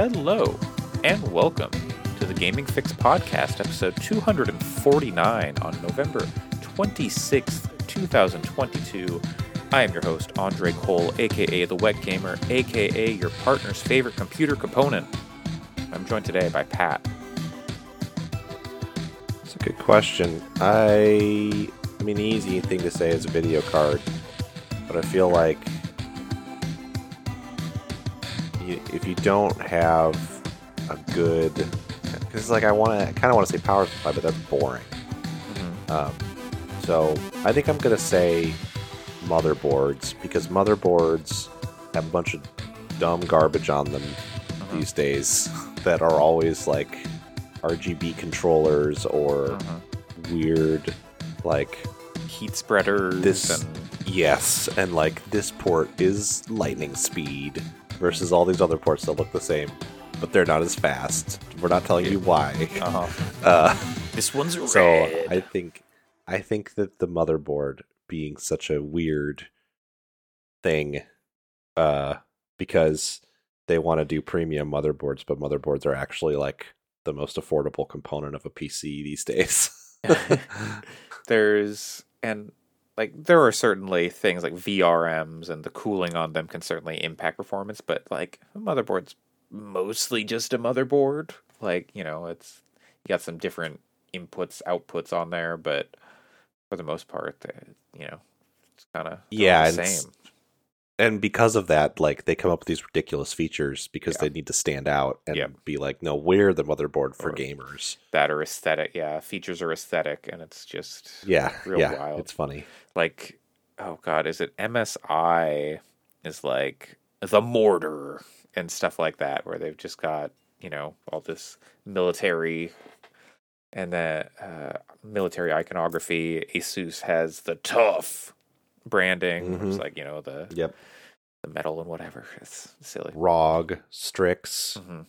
Hello, and welcome to the Gaming Fix Podcast, episode 249 on November 26th, 2022. I am your host, Andre Cole, aka The Wet Gamer, aka your partner's favorite computer component. I'm joined today by Pat. That's a good question. I, I mean, the easy thing to say is a video card, but I feel like you, if you don't have a good, because it's like I want to, kind of want to say power supply, but that's boring. Um, so I think I'm gonna say motherboards because motherboards have a bunch of dumb garbage on them Uh-huh. these days that are always like RGB controllers or Uh-huh. weird like Heat spreaders This- and yes and like this port is lightning speed versus all these other ports that look the same but they're not as fast we're not telling you why uh-huh. uh, this one's red. so i think i think that the motherboard being such a weird thing uh because they want to do premium motherboards but motherboards are actually like the most affordable component of a pc these days there's and like there are certainly things like VRMs and the cooling on them can certainly impact performance, but like a motherboard's mostly just a motherboard. Like, you know, it's you got some different inputs, outputs on there, but for the most part, uh, you know, it's kind of Yeah, the same. And because of that, like they come up with these ridiculous features because Yeah. they need to stand out and Yep. be like, no, we're the motherboard for Or- gamers. That are aesthetic, yeah. Features are aesthetic, and it's just Yeah, real yeah, wild. it's funny. like oh god is it msi is like the mortar and stuff like that where they've just got you know all this military and the uh, military iconography asus has the TUF branding is Mhm. like you know the Yep. The metal and whatever it's silly ROG, Strix. Mhm.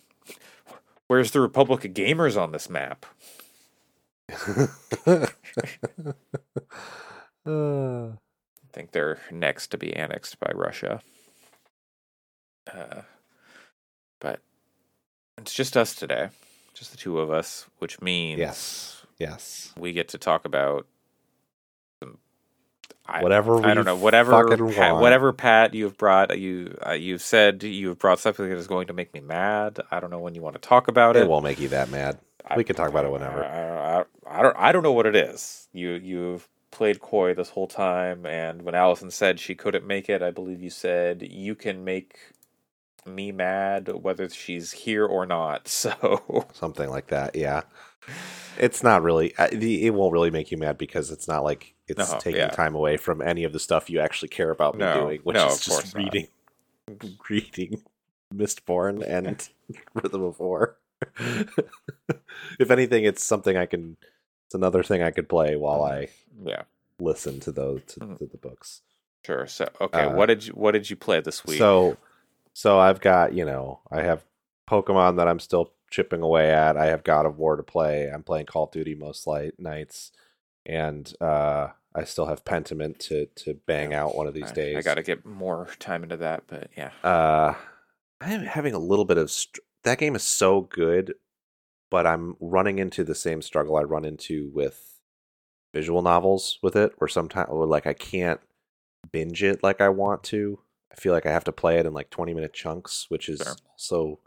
where's the republic of gamers on this map Uh, I think they're next to be annexed by Russia. Uh, but it's just us today, just the two of us, which means yes, yes. we get to talk about I, Whatever I don't know whatever Pat, whatever Pat you've brought you uh, you've said you've brought something that is going to make me mad. I don't know when you want to talk about It it. won't make you that mad. I- we can talk about it whenever. I, I, I don't. I don't know what it is. You you've played coy this whole time, and when Allison said she couldn't make it, I believe you said you can make me mad whether she's here or not. So Something like that. Yeah. It's not really. uh, It won't really make you mad because it's not like it's No, taking yeah. time away from any of the stuff you actually care about me No, doing, which no, is just course not. reading, reading Mistborn and Rhythm of War. if anything, it's something I can. It's another thing I could play while I yeah, listen to those to, Mhm. to the books. sure. So okay, Uh, what did you what did you play this week? So, so I've got you know I have Pokemon that I'm still chipping away at. I have God of War to play. I'm playing Call of Duty most light nights, and uh, I still have Pentiment to to bang out one of these I, days. I got to get more time into that, but yeah, Uh, I'm having a little bit of str- that game is so good, but I'm running into the same struggle I run into with visual novels with it, where sometimes like I can't binge it like I want to. I feel like I have to play it in like 20 minute chunks, which is Sure. so.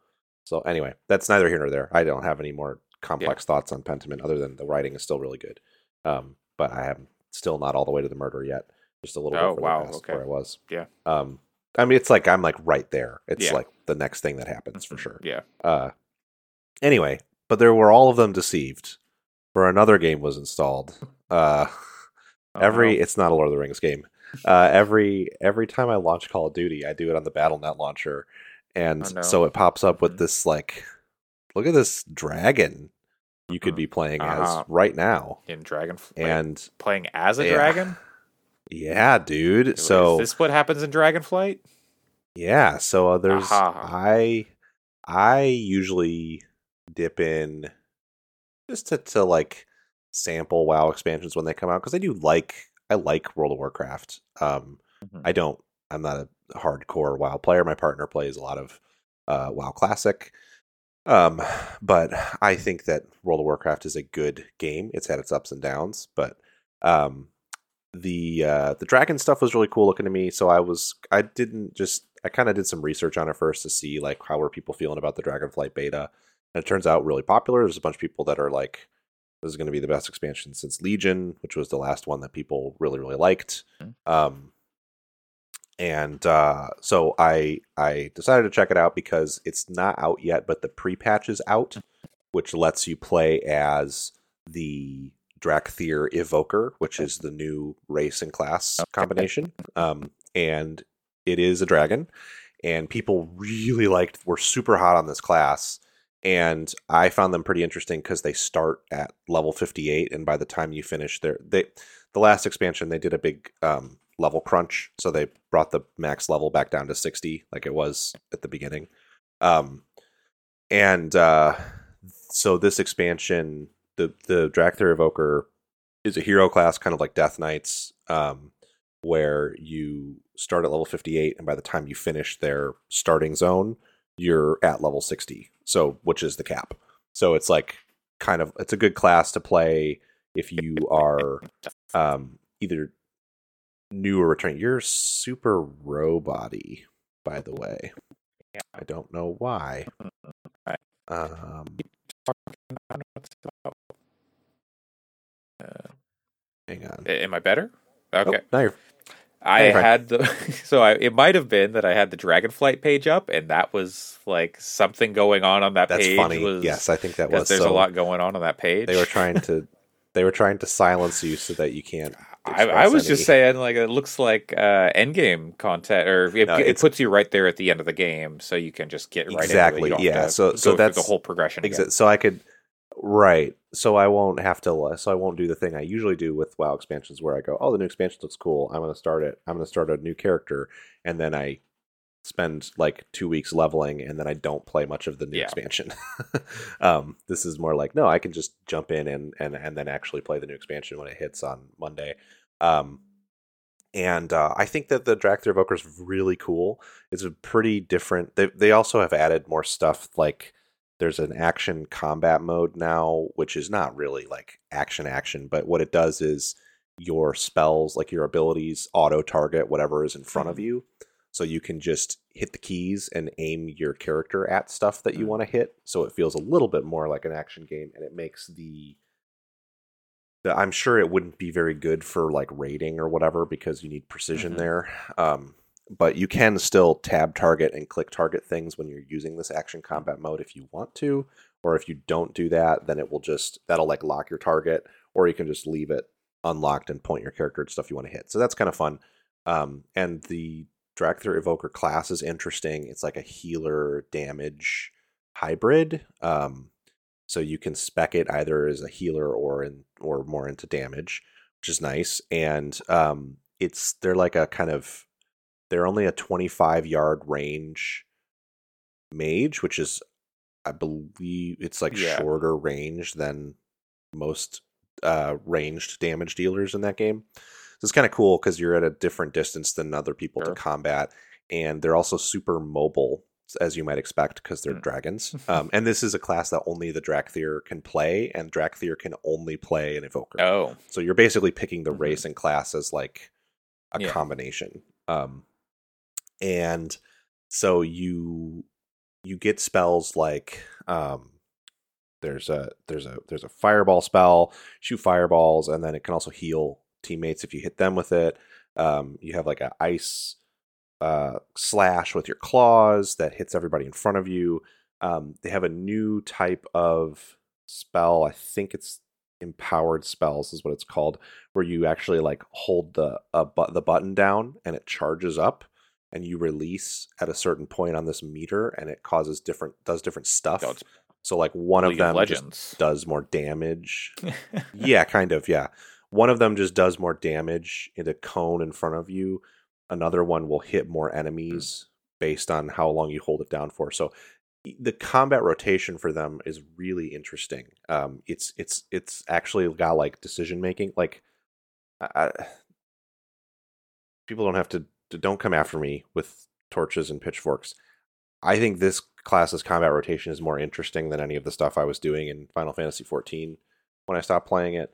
So anyway, that's neither here nor there. I don't have any more complex thoughts on Pentiment other than the writing is still really good. Um, but I am still not all the way to the murder yet. Just a little Oh, bit wow, past okay. where I was. Yeah. Um, I mean, it's like I'm like right there. It's Yeah. like the next thing that happens for sure. Yeah, Uh, anyway, but there were all of them deceived. For another game was installed. Uh, Oh, every it's not a Lord of the Rings game. Uh, every every time I launch Call of Duty, I do it on the Battle.net launcher, and Oh, no. so it pops up with Mhm. this like, look at this dragon you could Mhm. be playing Uh-huh. as right now, in Dragon and playing as a Yeah. dragon. yeah, dude. So is this what happens in Dragonflight? Yeah, so uh, there's Aha. I I usually dip in just to, to like sample WoW expansions when they come out because I do like I like World of Warcraft. Um, Mhm. I don't. I'm not a hardcore WoW player. My partner plays a lot of uh, WoW Classic, Um, but I think that World of Warcraft is a good game. It's had its ups and downs, but um, the uh, the dragon stuff was really cool looking to me. So I was I didn't just I kind of did some research on it first to see like how were people feeling about the Dragonflight beta, and it turns out really popular. There's a bunch of people that are like, this is going to be the best expansion since Legion, which was the last one that people really really liked. Mhm. Um, and uh, so I I decided to check it out because it's not out yet, but the pre patch is out, which lets you play as the Dracthyr Evoker, which is the new race and class combination. Um, and it is a dragon, and people really liked were super hot on this class. And I found them pretty interesting because they start at level 58, and by the time you finish their they the last expansion they did a big um, level crunch, so they brought the max level back down to 60, like it was at the beginning. Um, and uh, so this expansion, the the Dracthyr Evoker is a hero class, kind of like Death Knights, um, where you start at level 58, and by the time you finish their starting zone, you're at level 60. So, which is the cap. So it's like kind of it's a good class to play if you are um, either new or returning. You're super robot-y, by the way. Yeah. I don't know why. Right. Um, I don't know what it's about. Uh, hang on. am I better? Okay. Oh, now you're I you're had the so I, it might have been that I had the Dragonflight page up, and that was like something going on on that page. That's page. funny. Was, yes, I think that was. there's so a lot going on on that page. They were trying to, they were trying to silence you so that you can't. I, I was just saying, like it looks like uh, endgame content, or it, No, it puts you right there at the end of the game, so you can just get right Exactly, Into it. You yeah, so- so that's the whole progression. Exa- so I could, right? So I won't have to. So I won't do the thing I usually do with WoW expansions, where I go, "Oh, the new expansion looks cool. I'm going to start it. I'm going to start a new character," and then I spend like two weeks leveling, and then I don't play much of the new Yeah. expansion. um, this is more like, no, I can just jump in and and and then actually play the new expansion when it hits on Monday. Um, and uh, I think that the Dracthyr Evoker is really cool. It's a pretty different. They they also have added more stuff like there's an action combat mode now, which is not really like action action, but what it does is your spells, like your abilities, auto target whatever is in front of you. So you can just hit the keys and aim your character at stuff that you Mhm. want to hit. So it feels a little bit more like an action game, and it makes the the- I'm sure it wouldn't be very good for like raiding or whatever because you need precision Mhm. there. Um, but you can still tab target and click target things when you're using this action combat mode if you want to, or if you don't do that, then it will just that'll like lock your target, or you can just leave it unlocked and point your character at stuff you want to hit. So that's kind of fun. Um, and the Dracthyr Evoker class is interesting. It's like a healer damage hybrid. Um, so you can spec it either as a healer or in or more into damage, which is nice. And um, it's they're like a kind of they're only a 25 yard range mage, which is I believe it's like Yeah. shorter range than most uh, ranged damage dealers in that game. It's kind of cool because you're at a different distance than other people Sure. to combat, and they're also super mobile, as you might expect, because they're Mm. dragons. Um, and this is a class that only the Dracthyr can play, and Dracthyr can only play an Evoker. Oh, So you're basically picking the Mhm. race and class as like a Yeah. combination. Um and so you you get spells like um there's a there's a there's a fireball spell, shoot fireballs, and then it can also heal teammates if you hit them with it. Um you have like an ice uh slash with your claws that hits everybody in front of you. Um they have a new type of spell. I think it's empowered spells is what it's called where you actually like hold the uh, but the button down and it charges up and you release at a certain point on this meter and it causes different does different stuff so like one League of of them just does more damage yeah kind of yeah one of them just does more damage in a cone in front of you another one will hit more enemies based on how long you hold it down for so the combat rotation for them is really interesting um it's it's it's actually got like decision making like I- people don't have to don't come after me with torches and pitchforks i think this class's combat rotation is more interesting than any of the stuff I was doing in Final Fantasy 14 when I stopped playing it.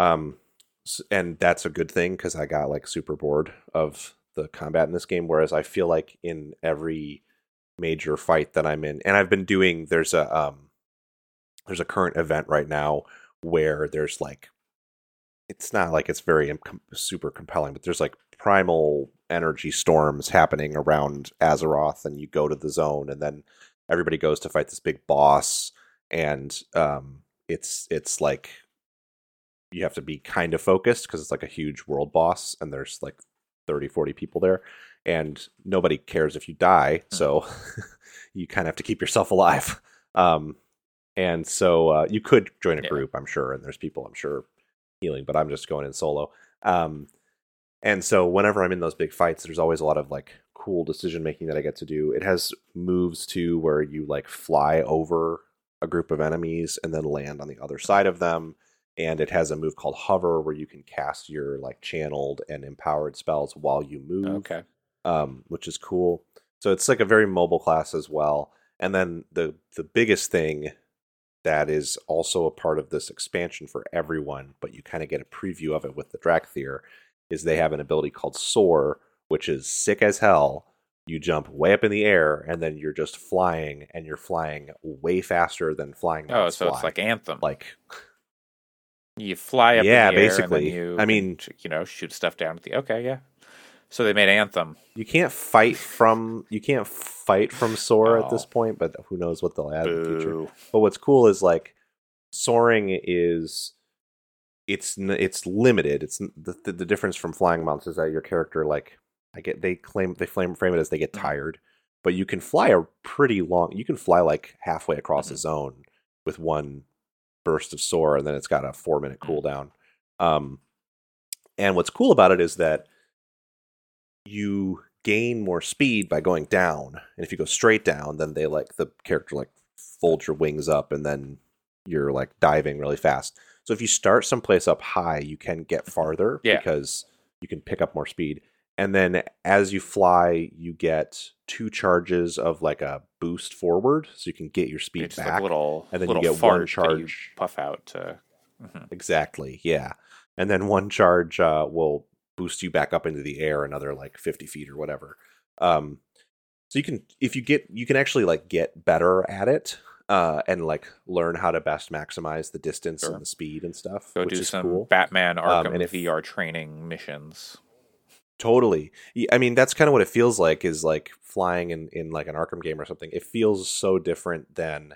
Um, and that's a good thing because I got like super bored of the combat in this game. Whereas I feel like in every major fight that I'm in, and I've been doing, there's a um, there's a current event right now where there's like, it's not like it's very com- super compelling, but there's like primal energy storms happening around Azeroth, and you go to the zone, and then everybody goes to fight this big boss, and um, it's it's like you have to be kind of focused because it's like a huge world boss and there's like 30 40 people there and nobody cares if you die mm. so you kind of have to keep yourself alive. Um, and so uh, you could join a group i'm sure and there's people i'm sure healing but i'm just going in solo. Um, and so whenever i'm in those big fights there's always a lot of like cool decision making that i get to do. It has moves too where you like fly over a group of enemies and then land on the other side of them and it has a move called hover where you can cast your like channeled and empowered spells while you move okay. um, which is cool. So it's like a very mobile class as well. And then the the biggest thing that is also a part of this expansion for everyone but you kind of get a preview of it with the Dracthyr is they have an ability called soar which is sick as hell. You jump way up in the air and then you're just flying and you're flying way faster than flying oh so fly. it's like anthem. Like you fly up. Yeah, basically. you, I mean, you know, shoot stuff down at the. Okay, yeah. So they made Anthem. You can't fight from you can't fight from soar oh. at this point, but who knows what they'll add Boo. in the future. But what's cool is like soaring is it's it's limited. It's the, the, the difference from flying mounts is that your character like I get they claim they frame frame it as they get mm-hmm. tired, but you can fly a pretty long. You can fly like halfway across mm-hmm. a zone with one burst of soar, and then it's got a four minute mm. cooldown. Um, and what's cool about it is that you gain more speed by going down, and if you go straight down, then they like the character like folds your wings up, and then you're like diving really fast. So if you start someplace up high, you can get farther yeah. because you can pick up more speed and then as you fly you get two charges of like a boost forward so you can get your speed it's back like little, and then you get one charge puff out to mm-hmm. exactly yeah and then one charge uh, will boost you back up into the air another like 50 feet or whatever um, so you can if you get you can actually like get better at it uh, and like learn how to best maximize the distance sure. and the speed and stuff. Go which do is some cool. Batman Arkham um, and if, VR training missions. Totally. I mean, that's kind of what it feels like is like flying in, in like an Arkham game or something. It feels so different than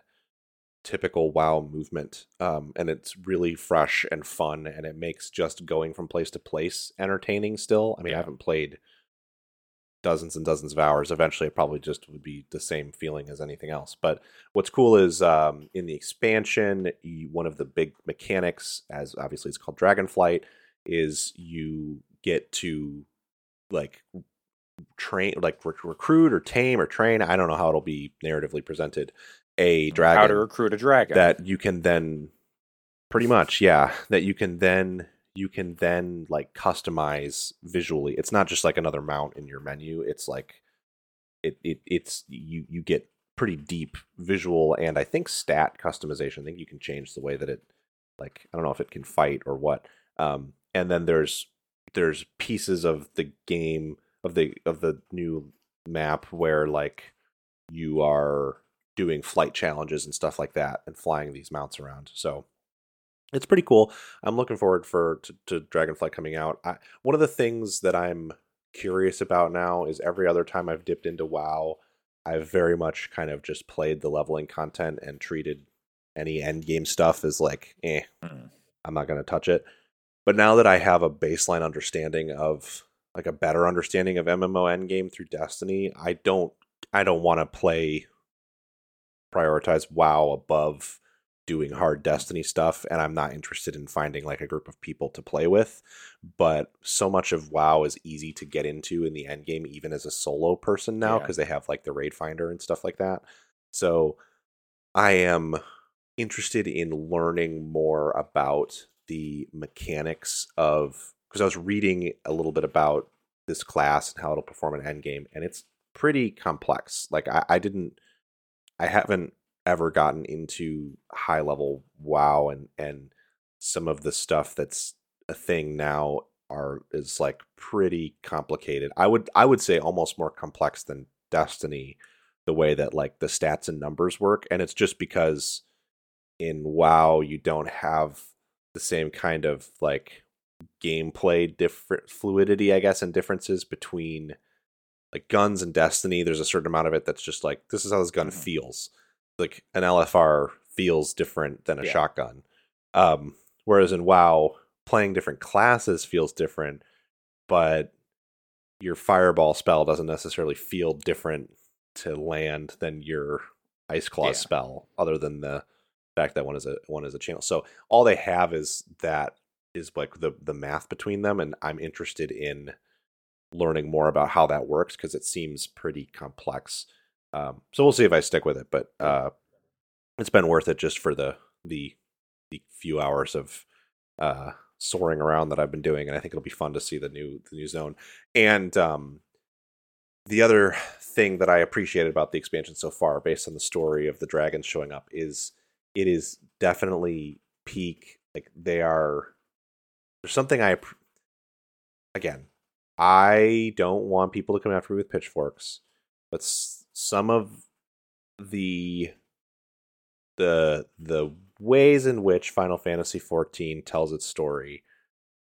typical WoW movement. Um, and it's really fresh and fun, and it makes just going from place to place entertaining still. I mean, yeah. I haven't played dozens and dozens of hours. Eventually, it probably just would be the same feeling as anything else. But what's cool is um, in the expansion, one of the big mechanics, as obviously it's called Dragonflight, is you get to like train like rec- recruit or tame or train i don't know how it'll be narratively presented a dragon how to recruit a dragon. that you can then pretty much yeah that you can then you can then like customize visually. It's not just like another mount in your menu. It's like it, it it's you you get pretty deep visual and i think stat customization. I think you can change the way that it like i don't know if it can fight or what um and then there's there's pieces of the game of the of the new map where like you are doing flight challenges and stuff like that and flying these mounts around. So it's pretty cool. I'm looking forward for to, to Dragonflight coming out. I, one of the things that I'm curious about now is every other time I've dipped into WoW, I've very much kind of just played the leveling content and treated any end game stuff as like, eh, mm. I'm not going to touch it. But now that I have a baseline understanding of like a better understanding of MMO endgame through Destiny, I don't I don't want to play prioritize WoW above doing hard Destiny stuff, and I'm not interested in finding like a group of people to play with. But so much of WoW is easy to get into in the end game, even as a solo person now, because yeah. they have like the raid finder and stuff like that. So I am interested in learning more about the mechanics of because I was reading a little bit about this class and how it'll perform in endgame, and it's pretty complex. Like I, I didn't I haven't ever gotten into high level WoW and and some of the stuff that's a thing now are is like pretty complicated. I would I would say almost more complex than Destiny the way that like the stats and numbers work and it's just because in WoW you don't have the same kind of like gameplay different fluidity I guess and differences between like guns and Destiny there's a certain amount of it that's just like this is how this gun Mhm. feels. Like an LFR feels different than a Yeah. shotgun. Um whereas in WoW playing different classes feels different but your fireball spell doesn't necessarily feel different to land than your ice claw Yeah. spell other than the fact that one is a one is a channel. So all they have is that is like the the math between them and i'm interested in learning more about how that works because it seems pretty complex. Um, so we'll see if i stick with it but uh it's been worth it just for the the the few hours of uh soaring around that I've been doing, and I think it'll be fun to see the new the new zone. And um, the other thing that I appreciated about the expansion so far, based on the story of the dragons showing up, is it is definitely peak. Like they are. There's something I. Again, I don't want people to come after me with pitchforks, but s- some of the the the ways in which Final Fantasy XIV tells its story.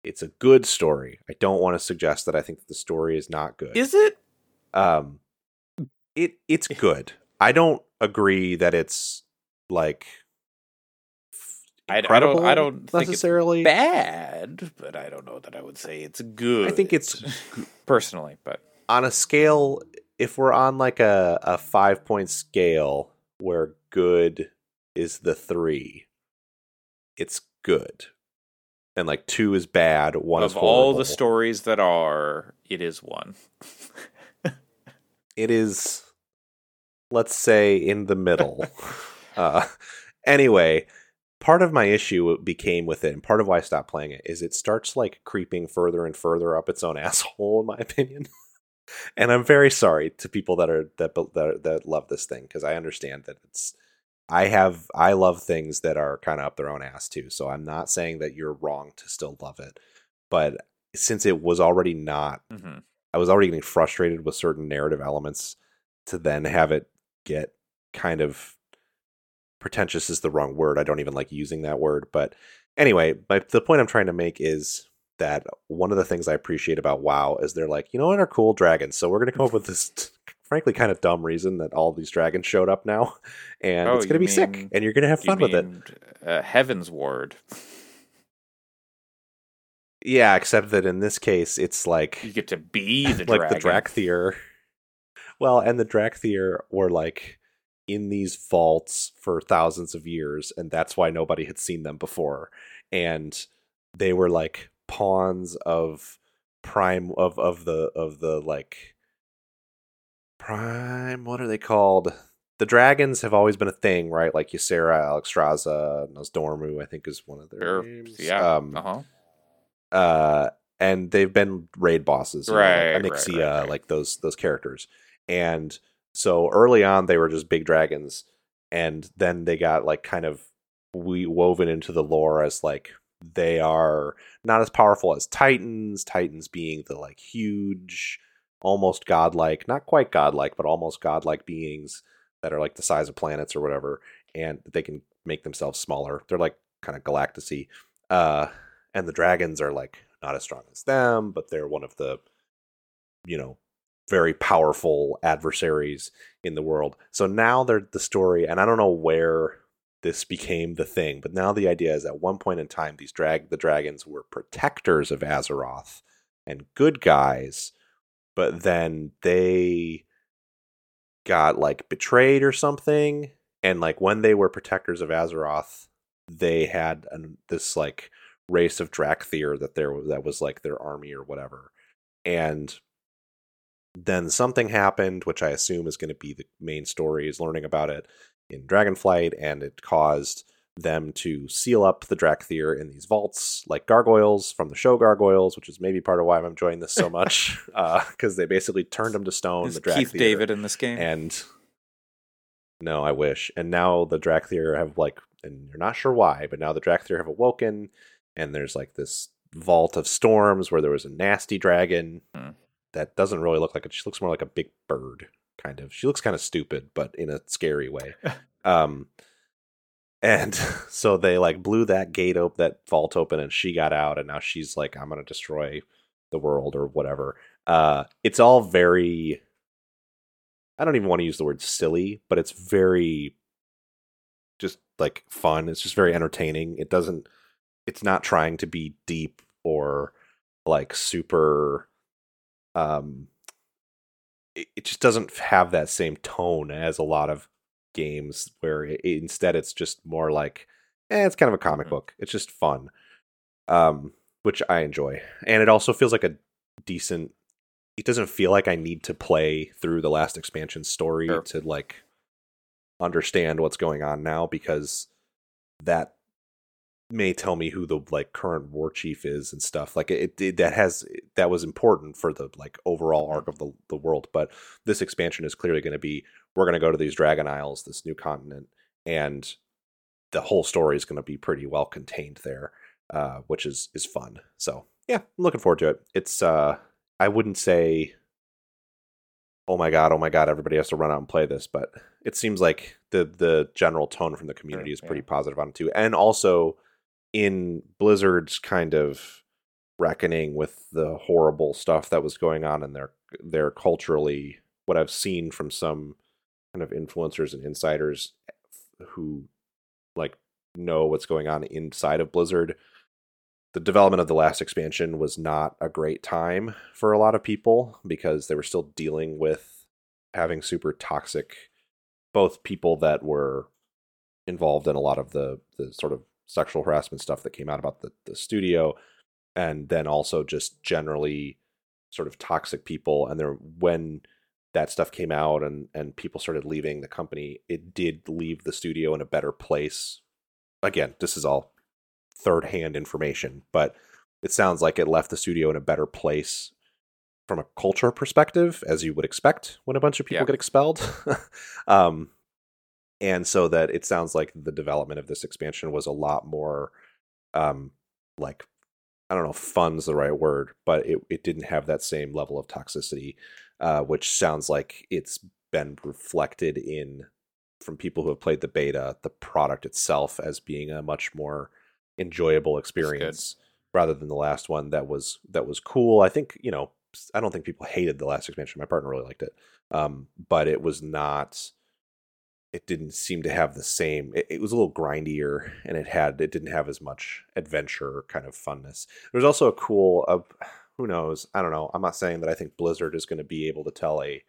It's a good story. I don't want to suggest that I think that the story is not good. Is it? um it it's good. I don't agree that it's like I- I don't- I don't think it's necessarily. Bad, but I don't know that I would say it's good. I think it's personally, but on a scale if we're on like a, a five point scale where good is the three it's good and like two is bad one is of all the stories that are, it is one. it is let's say in the middle uh anyway part of my issue became with it and part of why i stopped playing it is it starts like creeping further and further up its own asshole in my opinion. And i'm very sorry to people that are that that, that love this thing because i understand that it's i have i love things that are kind of up their own ass too so i'm not saying that you're wrong to still love it but since it was already not hmm I was already getting frustrated with certain narrative elements to then have it get kind of pretentious is the wrong word. I don't even like using that word. But anyway, my, the point I'm trying to make is that one of the things I appreciate about WoW is they're like, you know what are cool dragons? So we're going to come up with this, frankly, kind of dumb reason that all these dragons showed up now. And Oh, it's going to be sick. And you're going to have fun with it. Uh, Heavensward. Yeah, except that in this case, it's like. You get to be the like dragon. the Dracthyr. Well, and the Dracthyr were like in these vaults for thousands of years, and that's why nobody had seen them before. And they were like pawns of prime of of the of the like prime. What are they called? The dragons have always been a thing, right? Like Ysera, Alexstrasza, Nosdormu, I think is one of their names. Yeah. Um, uh huh. uh and they've been raid bosses you know, Right, like right, right, right. like those those characters and so early on they were just big dragons and then they got like kind of we woven into the lore as like they are not as powerful as titans titans being the like huge almost godlike not quite godlike but almost godlike beings that are like the size of planets or whatever and they can make themselves smaller. They're like kind of galactic uh and the dragons are like not as strong as them, but they're one of the, you know, very powerful adversaries in the world. So now they're the story, and I don't know where this became the thing, but now the idea is at one point in time, these drag the dragons were protectors of Azeroth and good guys, but then they got like betrayed or something, and like when they were protectors of Azeroth, they had an, this like race of Dracthyr that there that was like their army or whatever. And then something happened, which I assume is going to be the main story, is learning about it in Dragonflight, and it caused them to seal up the Dracthyr in these vaults like gargoyles from the show Gargoyles, which is maybe part of why I'm enjoying this so much, because they basically turned them to stone. Is the Keith David in this game? and No, I wish. And now the Dracthyr have like, and you're not sure why, but now the Dracthyr have awoken, and there's like this vault of storms where there was a nasty dragon Hmm. That doesn't really look like it. She looks more like a big bird, kind of. She looks kind of stupid, but in a scary way. um, and so they like blew that gate open, that vault open, and she got out, and now she's like, I'm gonna destroy the world or whatever. Uh, it's all very. I don't even want to use the word silly, but it's very just like fun. It's just very entertaining. It doesn't it's not trying to be deep or like super um it, it just doesn't have that same tone as a lot of games where it, instead it's just more like eh, it's kind of a comic Mhm. book. It's just fun. Um which I enjoy. And it also feels like a decent it doesn't feel like I need to play through the last expansion story Sure. to like understand what's going on now because that may tell me who the like current war chief is and stuff like it, it that has that was important for the like overall arc of the, the world but this expansion is clearly going to be we're going to go to these dragon isles this new continent and the whole story is going to be pretty well contained there uh which is is fun. So yeah i'm looking forward to it. It's uh i wouldn't say oh my god oh my god everybody has to run out and play this but it seems like the the general tone from the community is pretty yeah. positive on it too and also in blizzard's kind of reckoning with the horrible stuff that was going on in their their culturally what i've seen from some kind of influencers and insiders eh, who like know what's going on inside of blizzard the development of the last expansion was not a great time for a lot of people because they were still dealing with having super toxic both people that were involved in a lot of the the sort of sexual harassment stuff that came out about the, the studio and then also just generally sort of toxic people and there when that stuff came out and and people started leaving the company it did leave the studio in a better place again this is all third hand information but it sounds like it left the studio in a better place from a culture perspective as you would expect when a bunch of people Yeah. get expelled um and so that it sounds like the development of this expansion was a lot more um like i don't know fun's the right word but it, it didn't have that same level of toxicity uh which sounds like it's been reflected in from people who have played the beta the product itself as being a much more enjoyable experience rather than the last one that was that was cool. I think you know i don't think people hated the last expansion. My partner really liked it um but it was not it didn't seem to have the same it, it was a little grindier and it had it didn't have as much adventure kind of funness. There's also a cool uh, who knows? I don't know. I'm not saying that i think blizzard is going to be able to tell a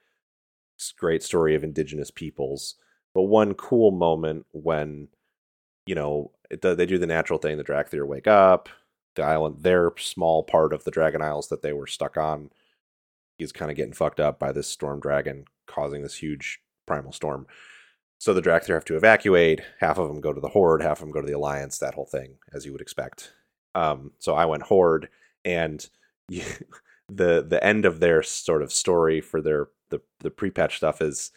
great story of indigenous peoples but one cool moment when you know it, they do the natural thing the Dracthyr wake up the island their small part of the dragon isles that they were stuck on is kind of getting fucked up by this storm dragon causing this huge primal storm so the Dracthyr have to evacuate. Half of them go to the Horde, half of them go to the Alliance. That whole thing, as you would expect. Um, so I went Horde, and you, the the end of their sort of story for their the the pre patch stuff is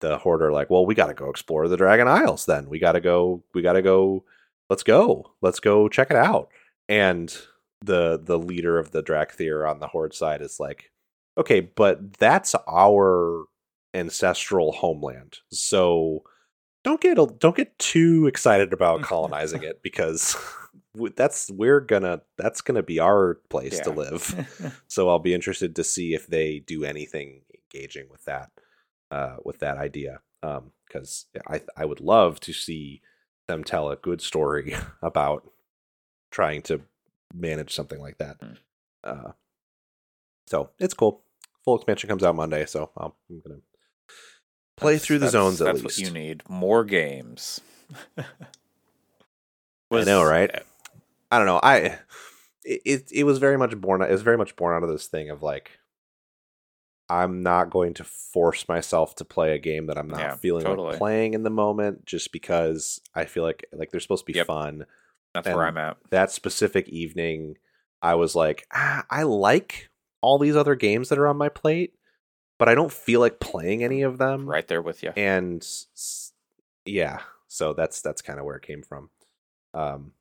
the Horde are like, well, we got to go explore the Dragon Isles. Then we got to go. We got to go. Let's go. Let's go check it out. And the the leader of the Dracthyr on the Horde side is like, okay, but that's our ancestral homeland. So don't get don't get too excited about colonizing it because that's we're gonna that's gonna be our place to live. So I'll be interested to see if they do anything engaging with that uh, with that idea. Because I I would love to see them tell a good story about trying to manage something like that. Hmm. Uh, so it's cool. Full expansion comes out Monday, so I'm gonna play That's- through the that's- zones at that's least. what you need. More games. I know, right? I don't know. I it, it it was very much born. It was very much born out of this thing of like, I'm not going to force myself to play a game that I'm not Yeah, feeling totally. like playing in the moment, just because I feel like like they're supposed to be Yep. fun. That's and where I'm at. That specific evening, I was like, ah, I like all these other games that are on my plate, but I don't feel like playing any of them. Right there with you. And yeah, so that's that's kind of where it came from. Um,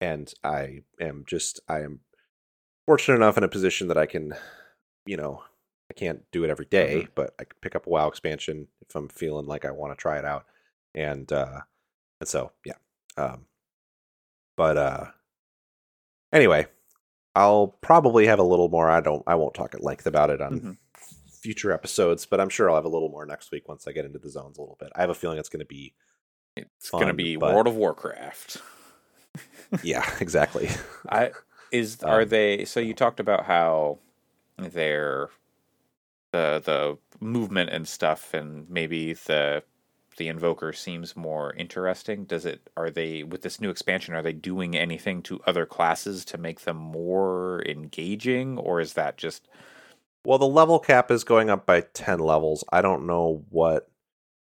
and I am just I am fortunate enough in a position that I can, you know, I can't do it every day, Mhm. but I can pick up a WoW expansion if I'm feeling like I want to try it out, and uh, and so yeah, um, but uh, anyway, I'll probably have a little more. I don't. I won't talk at length about it on Mhm. Future episodes, but I'm sure I'll have a little more next week once I get into the zones a little bit. I have a feeling it's going to be It's gonna be but- World of Warcraft. yeah, exactly. I is are Um, they so you talked about how their the the movement and stuff and maybe the the invoker seems more interesting does it are they with this new expansion are they doing anything to other classes to make them more engaging or is that just Well, the level cap is going up by 10 levels. I don't know what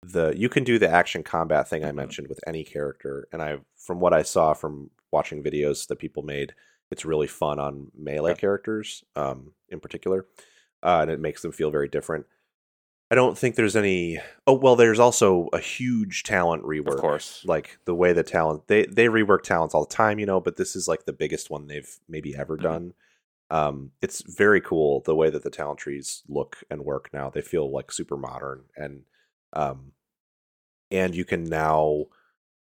the you can do the action combat thing I Mhm. mentioned with any character and I from what I saw from watching videos that people made, it's really fun on melee Okay. characters um in particular. Uh, and it makes them feel very different. I don't think there's any Oh, well, there's also a huge talent rework. of course like the way the talent they they rework talents all the time you know but this is like the biggest one they've maybe ever Mhm. done um it's very cool the way that the talent trees look and work now. They feel like super modern and um and you can now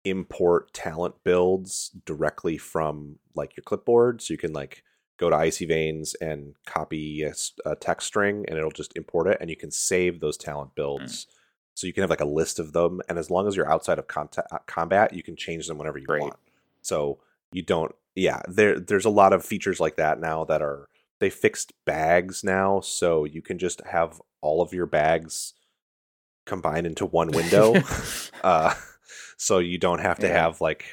import talent builds directly from like your clipboard. So you can like go to icy veins and copy a text string and it'll just import it and you can save those talent builds. So you can have like a list of them and as long as you're outside of uh, combat you can change them whenever you Great. want. So you don't yeah there there's a lot of features like that now that are they fixed bags now so you can just have all of your bags combined into one window uh so you don't have to Yeah. have like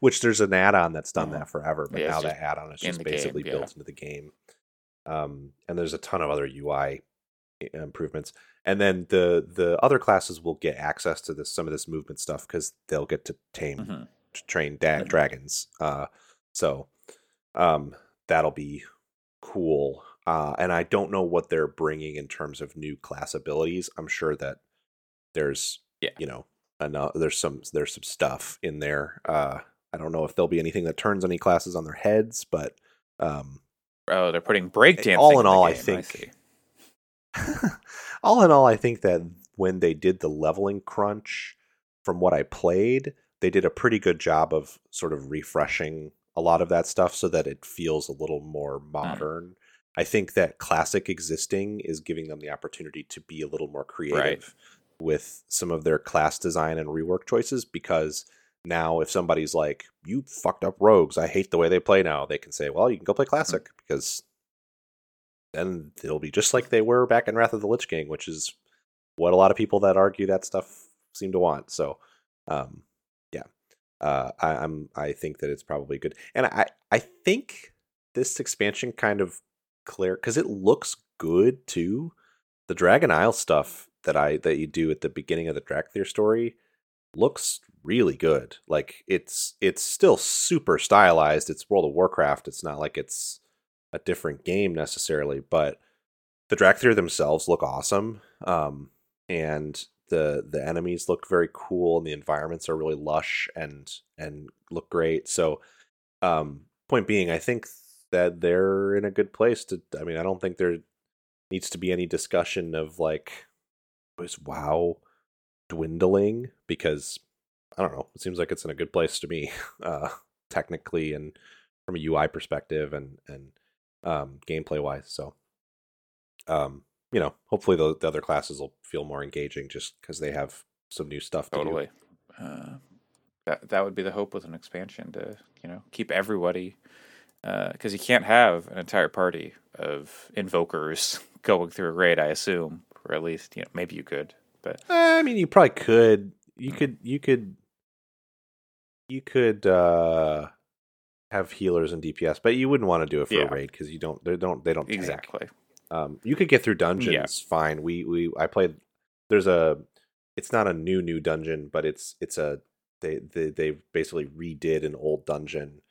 which there's an add-on that's done that forever but Yeah, now that add-on is just the game, basically yeah. built into the game um and there's a ton of other ui improvements and then the the other classes will get access to this some of this movement stuff because they'll get to tame Mhm. to train da- dragons uh so um that'll be cool uh and i don't know what they're bringing in terms of new class abilities i'm sure that there's Yeah. you know enough there's some there's some stuff in there uh i don't know if there'll be anything that turns any classes on their heads but um oh they're putting breakdance. all in all, I think- see. all in all, I think that when they did the leveling crunch, from what I played, they did a pretty good job of sort of refreshing a lot of that stuff so that it feels a little more modern. I think that classic existing is giving them the opportunity to be a little more creative with some of their class design and rework choices because now if somebody's like you fucked up rogues i hate the way they play now they can say well you can go play classic because then it'll be just like they were back in wrath of the lich king which is what a lot of people that argue that stuff seem to want. So um uh I, i'm i think that it's probably good. And i i think this expansion kind of clear because it looks good too. The dragon isle stuff that i that you do at the beginning of the Dracthyr story looks really good. Like it's it's still super stylized. It's world of warcraft. It's not like it's a different game necessarily but the Dracthyr themselves look awesome um and the the enemies look very cool and the environments are really lush and and look great. So um point being i think that they're in a good place to i mean i don't think there needs to be any discussion of like is wow dwindling? Because i don't know it seems like it's in a good place to me uh technically and from a ui perspective and and um gameplay wise so um you know hopefully the, the other classes will feel more engaging just because they have some new stuff to do. Totally. Uh, that that would be the hope with an expansion to you know keep everybody because you can't have an entire party of invokers going through a raid. I assume, or at least you know maybe you could, but Eh, I mean, you probably could. You could. You could. You could uh have healers and DPS, but you wouldn't want to do it for Yeah. a raid because you don't. They don't. They don't tank. exactly. Um, you could get through dungeons fine. We we I played. There's a. It's not a new new dungeon, but it's it's a they they they basically redid an old dungeon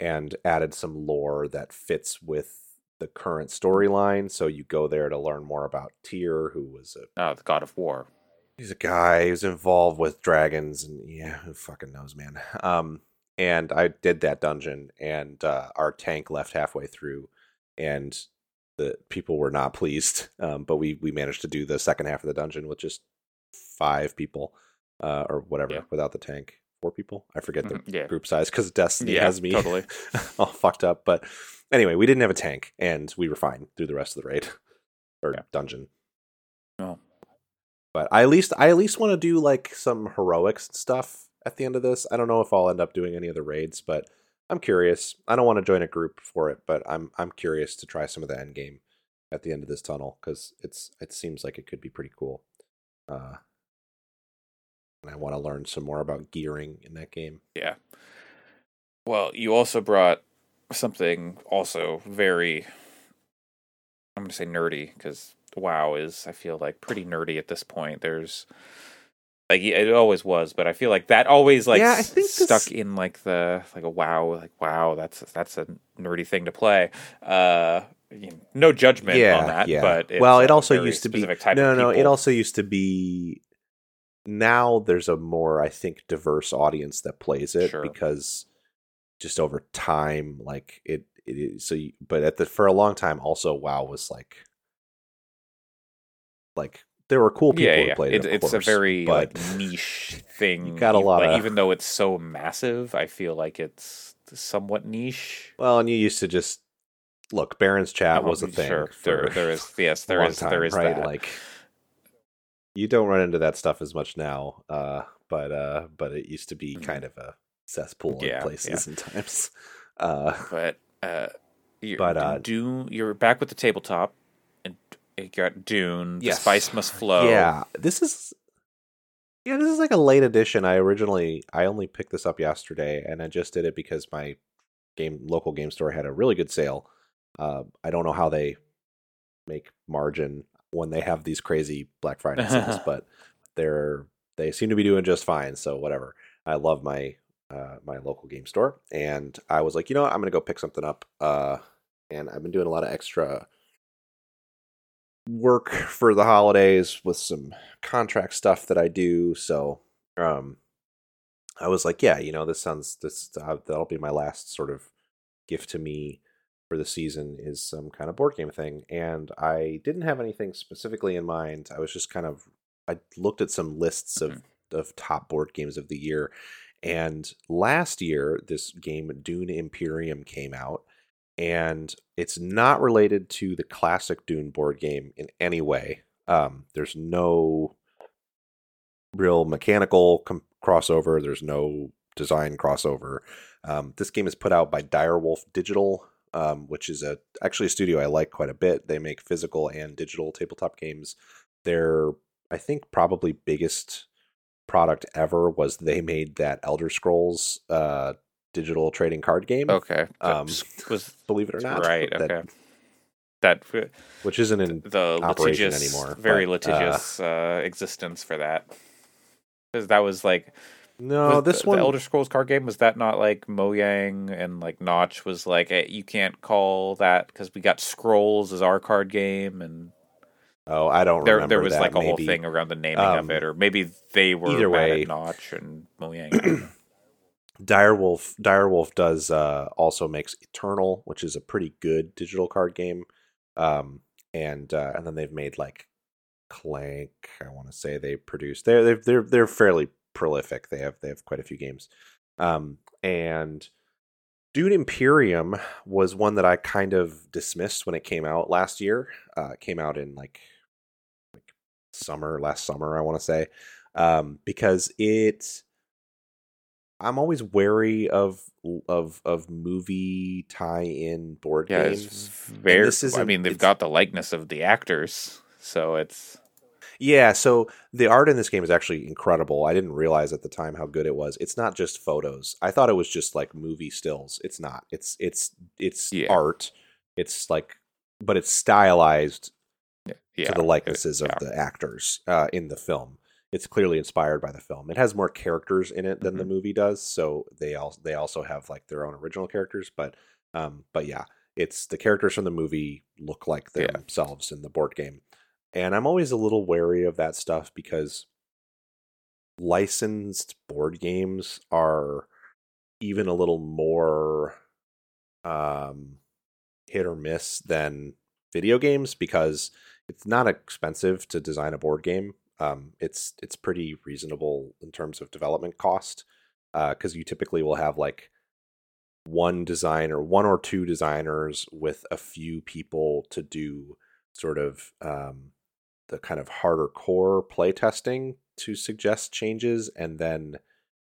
and added some lore that fits with the current storyline. So you go there to learn more about Tyr, who was a Oh, the God of War. he's a guy who's involved with dragons and yeah who fucking knows man um and i did that dungeon and uh our tank left halfway through and the people were not pleased um but we we managed to do the second half of the dungeon with just five people uh or whatever Yeah. without the tank four people i forget the Mhm, yeah. group size because destiny Yeah, has me totally. all fucked up but anyway we didn't have a tank and we were fine through the rest of the raid or dungeon No. but I at least I at least want to do like some heroics stuff at the end of this. I don't know if I'll end up doing any of the raids, but I'm curious. I don't want to join a group for it, but I'm I'm curious to try some of the end game at the end of this tunnel because it's it seems like it could be pretty cool. Uh, and I want to learn some more about gearing in that game. Yeah. Well, you also brought something also very I'm going to say nerdy cuz WoW is I feel like pretty nerdy at this point. There's like it always was, but I feel like that always like Yeah, I think stuck this- in like the like a WoW like wow, that's that's a nerdy thing to play. Uh you know, no judgment on that, but it's well, it a also used to be specific type no, no. It also used to be. Now there's a more, I think, diverse audience that plays it Sure. because just over time, like it, it is. So, you, but at the for a long time, also WoW was like, like there were cool people yeah, who yeah. played it. It, it's course, a very like niche thing. got a lot of- even though it's so massive, I feel like it's somewhat niche. well, and you used to just look. Barrens chat Uh-huh, was a thing. Sure, there, there is yes, there is time, there is right? that. Like you don't run into that stuff as much now, uh, but uh, but it used to be Mhm. kind of a cesspool Yeah, in places and times. Uh, but uh, you, But, uh, Dune, you're back with the tabletop, you got Dune. Yes. The spice must flow. yeah, this is yeah, this is like a late edition. I originally I only picked this up yesterday, and I just did it because my game local game store had a really good sale. Uh, I don't know how they make margin when they have these crazy Black Friday sales, but they're they seem to be doing just fine. So whatever. I love my uh, my local game store, and I was like, you know what, I'm gonna go pick something up. Uh, and I've been doing a lot of extra work for the holidays with some contract stuff that I do. So, um, I was like, yeah, you know, this sounds this uh, that'll be my last sort of gift to me for the season is some kind of board game thing. And I didn't have anything specifically in mind. I was just kind of I looked at some lists of of top board games of the year. And last year, this game Dune Imperium came out, and it's not related to the classic Dune board game in any way. Um, there's no real mechanical com- crossover. There's no design crossover. Um, this game is put out by Dire Wolf Digital, um, which is a actually a studio I like quite a bit. They make physical and digital tabletop games. Their I think probably biggest product ever was they made that Elder Scrolls uh, digital trading card game. Okay. Um, was- Believe it or not, right. that- Okay. That which isn't in the operation litigious, anymore, very but, uh, litigious uh, existence for that. Because that was like no. was this the, one the Elder Scrolls card game was that not like Mojang and like Notch was like eh, you can't call that because we got Scrolls as our card game and Oh, I don't there remember there was that. like a whole thing around the naming Um, of it or maybe they were either way- Notch and Mojang. Dire Wolf Direwolf does uh, also makes Eternal, which is a pretty good digital card game. Um, and uh, and then they've made like Clank. I want to say they produce. They're they're they're they're fairly prolific. They have they have quite a few games. Um, and Dune Imperium was one that I kind of dismissed when it came out last year. Uh, it came out in like like summer last summer, I want to say, um, because it. I'm always wary of of of movie tie-in board yeah, games. very. this I isn't- mean, they've got the likeness of the actors, so it's Yeah, so the art in this game is actually incredible. I didn't realize at the time how good it was. It's not just photos. I thought it was just like movie stills. It's not. It's it's it's Yeah. art. It's like but it's stylized yeah, to the likenesses of the actors uh, in the film. It's clearly inspired by the film. It has more characters in it than the Mm-hmm. movie does, so they also they also have like their own original characters. But um, but yeah, It's the characters from the movie look like Yeah. themselves in the board game. And I'm always a little wary of that stuff because licensed board games are even a little more um, hit or miss than video games because it's not expensive to design a board game. Um, it's it's pretty reasonable in terms of development cost because you typically will have like one designer, one or two designers with a few people to do sort of um, the kind of harder core play testing to suggest changes, and then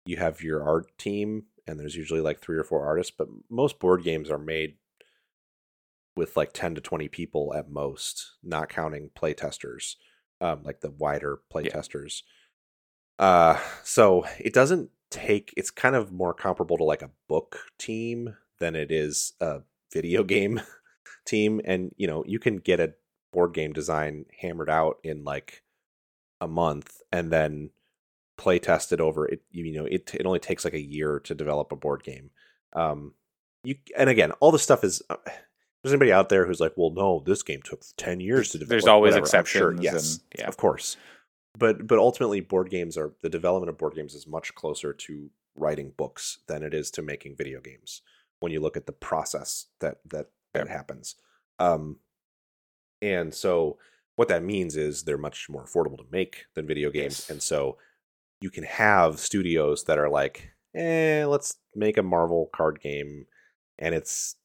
you have your art team, and there's usually like three or four artists. But most board games are made with like 10 to 20 people at most, not counting play testers, um, like the wider play Yeah. testers. Uh, so it doesn't take, it's kind of more comparable to like a book team than it is a video game team. And, you know, you can get a board game design hammered out in like a month and then play test it over it you know it, it only takes like a year to develop a board game um you and again all this stuff is uh, there's anybody out there who's like well no this game took 10 years to develop There's always whatever. Exceptions. yes and, yeah. of course but but ultimately board games are the development of board games is much closer to writing books than it is to making video games when you look at the process that that that happens um and so what that means is they're much more affordable to make than video games Yes. and so you can have studios that are like eh let's make a marvel card game and it's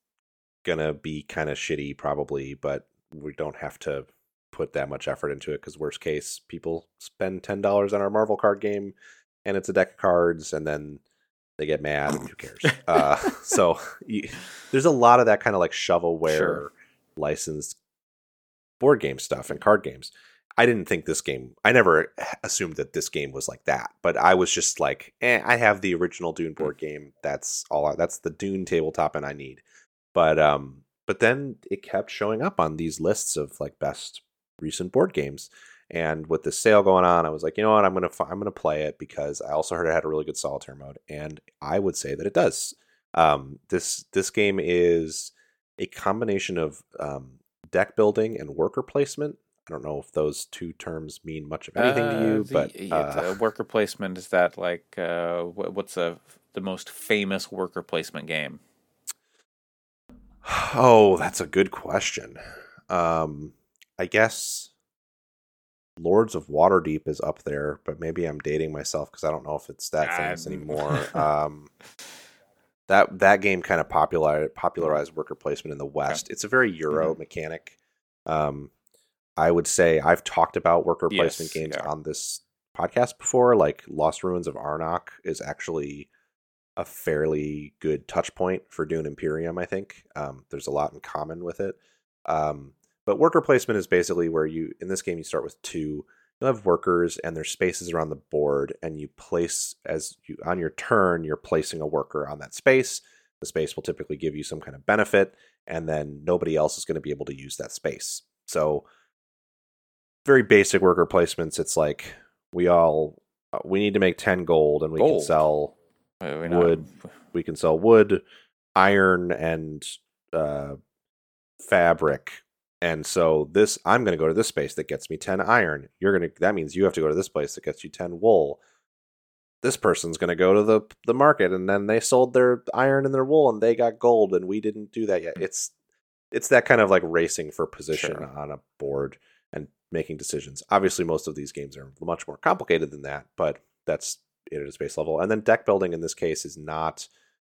gonna be kind of shitty probably but we don't have to put that much effort into it because worst case people spend $10 on our marvel card game and it's a deck of cards and then they get mad and who cares? Uh, so you, there's a lot of that kind of like shovelware Sure. licensed board game stuff and card games. I didn't think this game i never assumed that this game was like that but i was just like eh, i have the original dune board game. That's all I, that's the dune tabletop and i need but um but then it kept showing up on these lists of like best recent board games and with the sale going on i was like you know what? I'm gonna i'm gonna play it because i also heard it had a really good solitaire mode and i would say that it does. Um this this game is a combination of um deck building and worker placement. I don't know if those two terms mean much of anything to Uh, you the- but yeah, uh, the worker placement is that like uh, what's a, the most famous worker placement game? Oh, that's a good question. Um, I guess Lords of Waterdeep is up there, but maybe I'm dating myself because I don't know if it's that famous Um, anymore. um, that that game kind of popularized popularized worker placement in the West. It's a very Euro Mm-hmm. mechanic. Um, I would say I've talked about worker placement Yes, games yeah. on this podcast before. Like Lost Ruins of Arnak is actually a fairly good touch point for Dune Imperium. I think um, there's a lot in common with it. Um, but worker placement is basically where you in this game you start with two. You'll have workers and there's spaces around the board, and you place as you on your turn, you're placing a worker on that space. The space will typically give you some kind of benefit, and then nobody else is going to be able to use that space. So, very basic worker placements. It's like we all uh, we need to make ten gold, and we can sell We Wood. we can sell wood, iron, and uh, fabric. And so this, I'm going to go to this space that gets me ten iron. You're going to. That means you have to go to this place that gets you ten wool. This person's going to go to the the market, and then they sold their iron and their wool, and they got gold, and we didn't do that yet. It's it's that kind of like racing for position Sure. on a board and making decisions. Obviously, most of these games are much more complicated than that, but that's it at its base level. And then deck building in this case is not.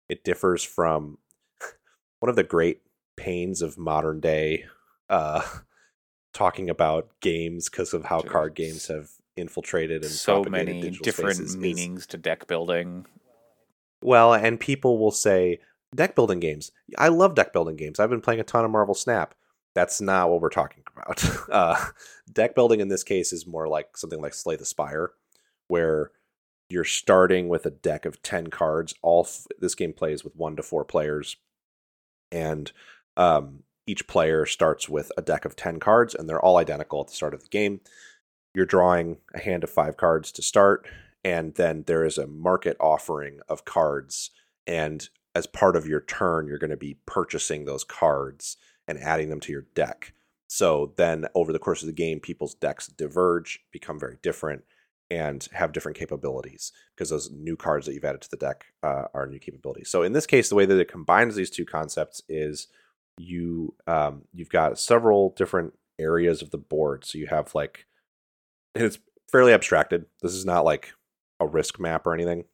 It differs from one of the great pains of modern day uh, talking about games because of how card games have infiltrated and so many different is- meanings to deck building. well, and people will say deck building games. I love deck building games. I've been playing a ton of Marvel Snap. That's not what we're talking about. Uh, deck building in this case is more like something like Slay the Spire, where you're starting with a deck of 10 cards. All f- this game plays with one to four players, and um, each player starts with a deck of 10 cards, and they're all identical at the start of the game. You're drawing a hand of five cards to start, and then there is a market offering of cards and as part of your turn, you're going to be purchasing those cards and adding them to your deck. So then over the course of the game, people's decks diverge, become very different, and have different capabilities because those new cards that you've added to the deck uh, are new capabilities. So in this case, the way that it combines these two concepts is you um, you've got several different areas of the board. So you have like and it's fairly abstracted. This is not like a risk map or anything.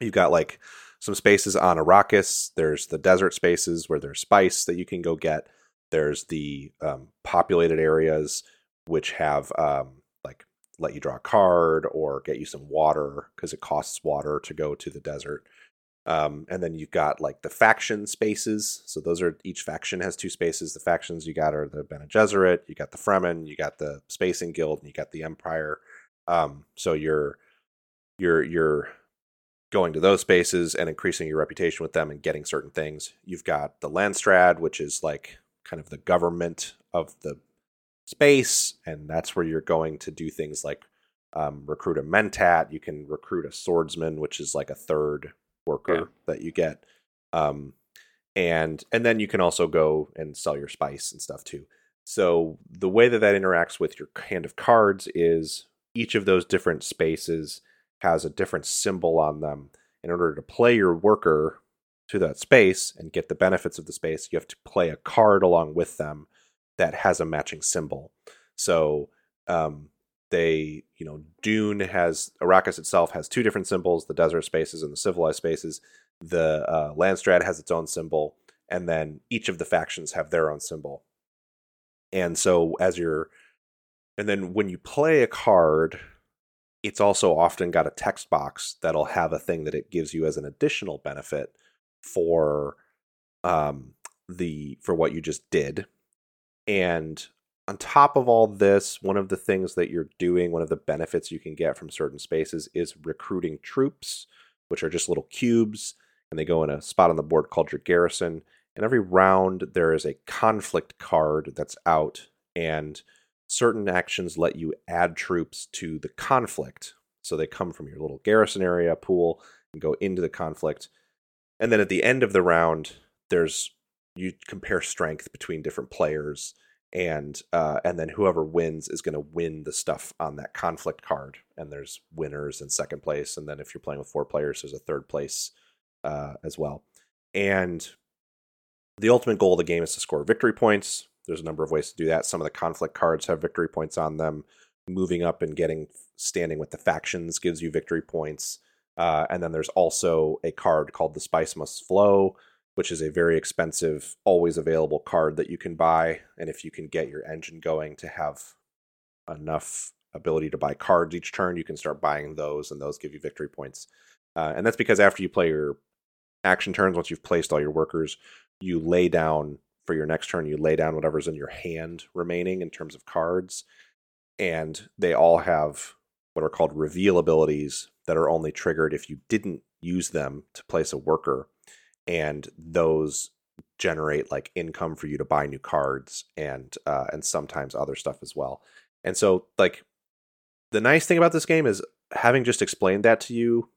You've got like some spaces on Arrakis. There's the desert spaces where there's spice that you can go get. There's the um, populated areas which have um, let you draw a card or get you some water because it costs water to go to the desert. Um, and then you've got like the faction spaces. So those are each faction has two spaces. The factions you got are the Bene Gesserit, you got the Fremen, you got the Spacing Guild, and you got the Empire. Um, so you're you're you're going to those spaces and increasing your reputation with them and getting certain things. You've got the Landsraad, which is like kind of the government of the space, and that's where you're going to do things like um, recruit a mentat. You can recruit a swordsman, which is like a third worker yeah. that you get, um, and and then you can also go and sell your spice and stuff too. So the way that that interacts with your hand of cards is each of those different spaces has a different symbol on them. In order to play your worker to that space and get the benefits of the space, you have to play a card along with them that has a matching symbol. So um, they, you know, Dune has Arrakis itself has two different symbols: the desert spaces and the civilized spaces. The uh, Landsraad has its own symbol, and then each of the factions have their own symbol. And so, as you're, and then when you play a card, it's also often got a text box that'll have a thing that it gives you as an additional benefit for um, the for what you just did. And on top of all this, one of the things that you're doing, one of the benefits you can get from certain spaces is recruiting troops, which are just little cubes, and they go in a spot on the board called your garrison. And every round there is a conflict card that's out, and certain actions let you add troops to the conflict. So they come from your little garrison area pool and go into the conflict. And then at the end of the round, there's you compare strength between different players and uh, and then whoever wins is going to win the stuff on that conflict card and there's winners in second place and then if you're playing with four players there's a third place uh, as well. And the ultimate goal of the game is to score victory points. There's a number of ways to do that. Some of the conflict cards have victory points on them. Moving up and getting standing with the factions gives you victory points. Uh, and then there's also a card called the Spice Must Flow, which is a very expensive, always available card that you can buy. And if you can get your engine going to have enough ability to buy cards each turn, you can start buying those, and those give you victory points. Uh, and that's because after you play your action turns, once you've placed all your workers, you lay down for your next turn, you lay down whatever's in your hand remaining in terms of cards. And they all have what are called reveal abilities that are only triggered if you didn't use them to place a worker. And those generate like income for you to buy new cards and uh, and sometimes other stuff as well. And so like the nice thing about this game is having just explained that to you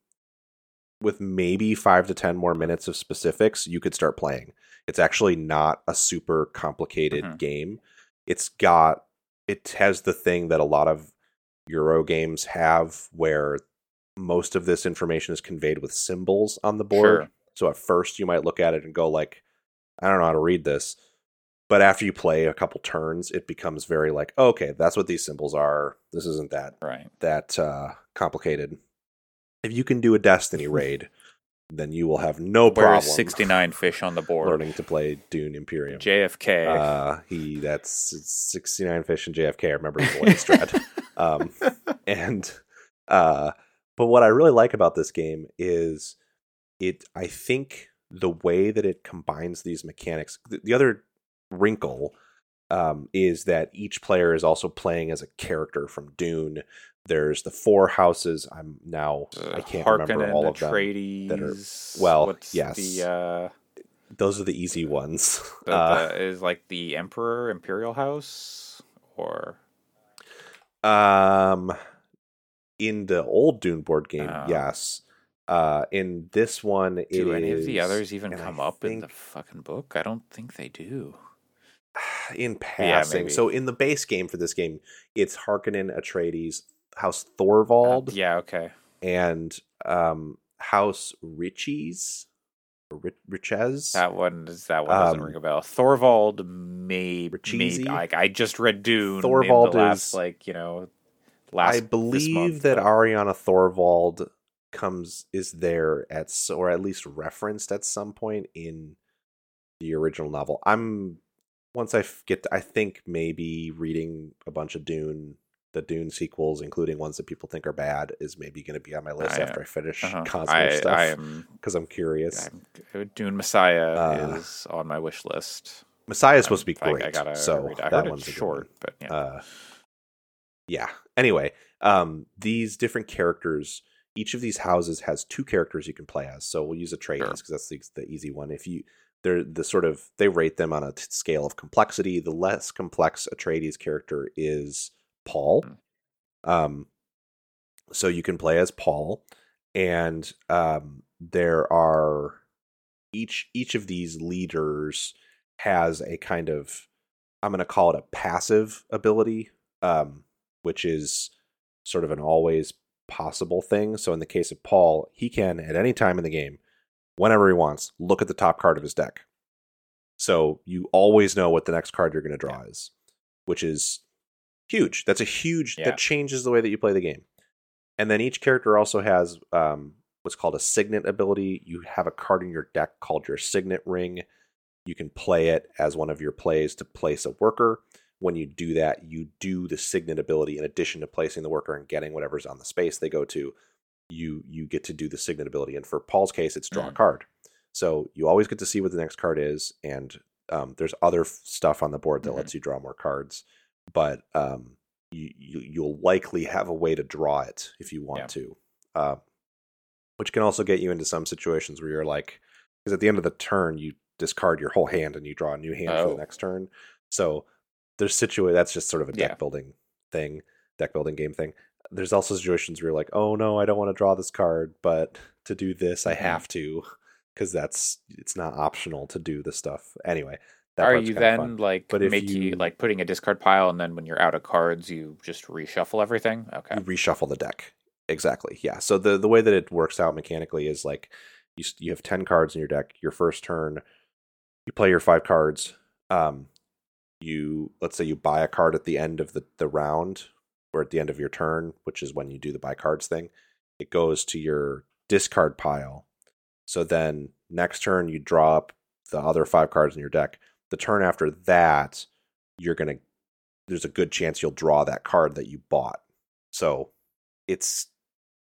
with maybe 5 to 10 more minutes of specifics, you could start playing. It's actually not a super complicated mm-hmm. game. It's got it has the thing that a lot of Euro games have where most of this information is conveyed with symbols on the board. Sure. So at first you might look at it and go like, I don't know how to read this. But after you play a couple turns, it becomes very like, oh, okay, that's what these symbols are. This isn't that right. that uh, complicated. If you can do a Destiny raid, then you will have no Where problem. Sixty nine fish on the board. Learning to play Dune Imperium. JFK. Uh, he that's sixty nine fish and JFK. I remember the voice thread. Um, and uh, but what I really like about this game is it. I think the way that it combines these mechanics. The, the other wrinkle um, is that each player is also playing as a character from Dune. There's the four houses. I'm now uh, I can't Harkonnen remember all of them. That are, well, yes. The, uh, Those are the easy ones. The, uh, is like the Emperor Imperial House or um in the old Dune board game, uh, yes. Uh, in this one, it Do any of the others even and I come up in the fucking book? I don't think they do. in passing. maybe. so in the base game for this game, it's Harkonnen, Atreides, House Thorvald, Uh, yeah, okay. and um, House Richese, Richese. That one does that one doesn't Um, ring a bell. Thorvald may, may like I just read Dune Thorvald in the last is- like, you know, last I believe month, that but- Ariana Thorvald comes is there at or at least referenced at some point in the original novel. I'm once I get I think maybe reading a bunch of Dune the Dune sequels, including ones that people think are bad, is maybe going to be on my list I, after I finish uh-huh. Cosmo I, stuff because I'm curious. I'm, Dune Messiah Uh, is on my wish list. Messiah is supposed to be I'm- great, I, gotta so read. I that heard one's short, one. but yeah. uh yeah anyway um these different characters each of these houses has two characters you can play as so we'll use a Sure. because that's the, the easy one if you they're the sort of they rate them on a t- scale of complexity the less complex atreides character is paul Hmm. um so you can play as paul and um there are each each of these leaders has a kind of I'm going to call it a passive ability, um, which is sort of an always possible thing. So in the case of Paul, he can at any time in the game, whenever he wants, look at the top card of his deck. So you always know what the next card you're going to draw is, which is huge. That's a huge Yeah. that changes the way that you play the game. And then each character also has um, what's called a signet ability. You have a card in your deck called your signet ring. You can play it as one of your plays to place a worker. When you do that, you do the signet ability in addition to placing the worker and getting whatever's on the space they go to. You you get to do the signet ability, and for Paul's case, it's draw a Mm. card. So you always get to see what the next card is, and um, there's other f- stuff on the board that Mhm. lets you draw more cards. But um, you, you you'll likely have a way to draw it if you want Yeah. to, uh, which can also get you into some situations where you're like, because at the end of the turn you discard your whole hand and you draw a new hand for Oh. the next turn. So there's situa that's just sort of a deck Yeah. building thing, deck building game thing. There's also situations where you're like, oh no, I don't want to draw this card, but to do this I Mhm. have to because that's it's not optional to do the stuff anyway. That Are you then fun. like But make you like putting a discard pile and then when you're out of cards you just reshuffle everything? Okay. you reshuffle the deck. Exactly. Yeah. So the the way that it works out mechanically is like you you have 10 cards in your deck. Your first turn you play your 5 cards. Um you let's say you buy a card at the end of the the round or at the end of your turn, which is when you do the buy cards thing. It goes to your discard pile. So then next turn you draw up the other 5 cards in your deck. The turn after that, you're to there's a good chance you'll draw that card that you bought. So it's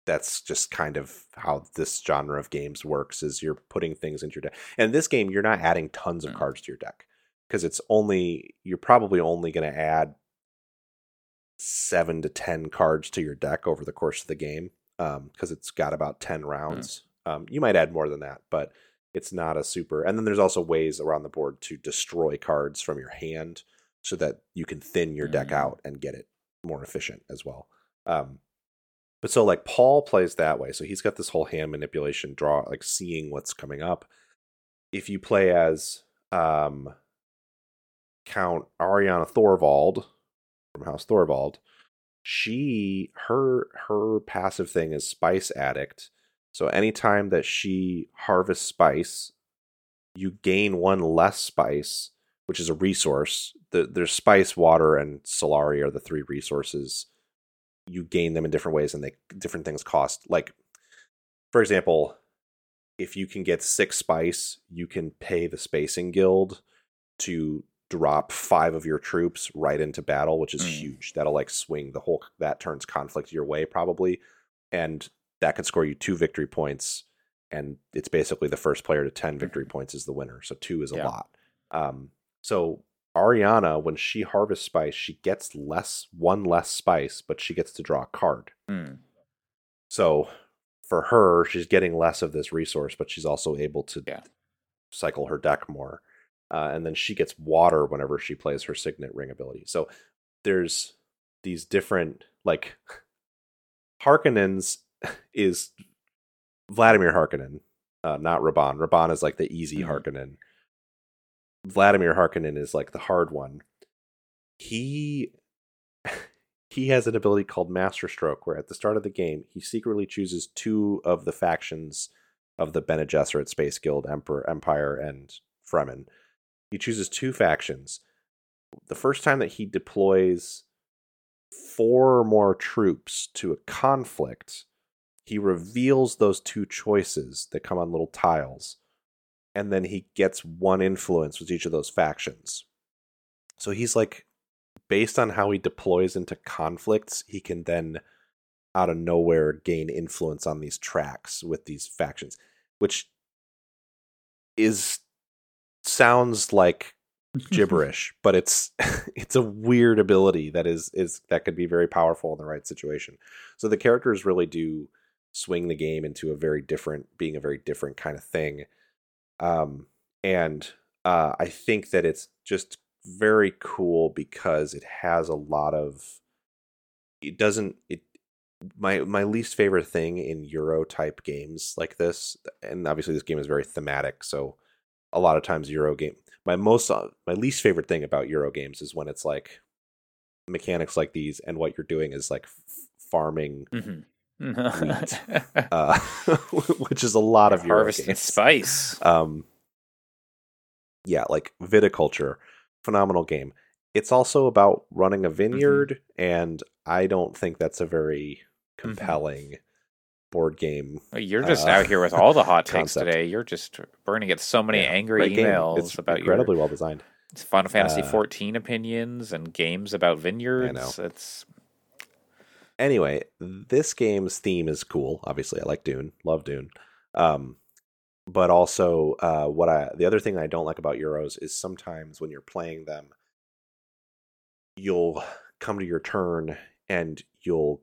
that's just kind of how this genre of games works is you're putting things into your deck. And this game you're not adding tons of Mm. cards to your deck because it's only you're probably only going to add 7 to 10 cards to your deck over the course of the game um because it's got about 10 rounds. Um you might add more than that, but it's not a super and then there's also ways around the board to destroy cards from your hand so that you can thin your deck Mm. out and get it more efficient as well. Um, but so like Paul plays that way, so he's got this whole hand manipulation draw, like seeing what's coming up. If you play as um, Count Ariana Thorvald from House Thorvald, she her her passive thing is Spice Addict. So anytime that she harvests spice, you gain one less spice which is a resource. The, there's spice, water, and Solari are the three resources. You gain them in different ways, and they different things cost. Like, for example, if you can get six spice, you can pay the Spacing Guild to drop five of your troops right into battle, which is Mm. huge. That'll like swing the whole that turns conflict your way probably, and that could score you two victory points. And it's basically the first player to ten victory points is the winner. So two is a Yeah. lot. Um, so Ariana, when she harvests spice, she gets less one less spice, but she gets to draw a card. Hmm. So for her, she's getting less of this resource, but she's also able to Yeah. cycle her deck more. Uh, and then she gets water whenever she plays her signet ring ability. So there's these different like Harkonnens is Vladimir Harkonnen, uh, not Rabban. Rabban is like the easy Mhm. Harkonnen. Vladimir Harkonnen is like the hard one. He he has an ability called Master Stroke, where at the start of the game he secretly chooses two of the factions of the Bene Gesserit Space Guild, Emperor, Empire, and Fremen. He chooses two factions. The first time that he deploys four or more troops to a conflict, he reveals those two choices that come on little tiles, and then he gets one influence with each of those factions. So he's like, based on how he deploys into conflicts, he can then, out of nowhere, gain influence on these tracks with these factions, which is sounds like gibberish, but it's it's a weird ability that is is that could be very powerful in the right situation. So the characters really do swing the game into a very different being a very different kind of thing. Um and uh I think that it's just very cool because it has a lot of it doesn't it my my least favorite thing in euro type games like this and obviously this game is very thematic so a lot of times euro game my most uh, my least favorite thing about euro games is when it's like mechanics like these and what you're doing is like f- farming Mhm. uh which is a lot of euro Harvesting games spice. um yeah like viticulture phenomenal game it's also about running a vineyard and i don't think that's a very compelling board game You're just uh, out here with all the hot takes concept. today. You're just burning at so many Yeah, angry emails it's about incredibly your well designed It's Final Fantasy uh, 14 opinions and games about vineyards. know. It's anyway this game's theme is cool obviously i like dune love dune um but also uh what i the other thing i don't like about euros is sometimes when you're playing them you'll come to your turn and you'll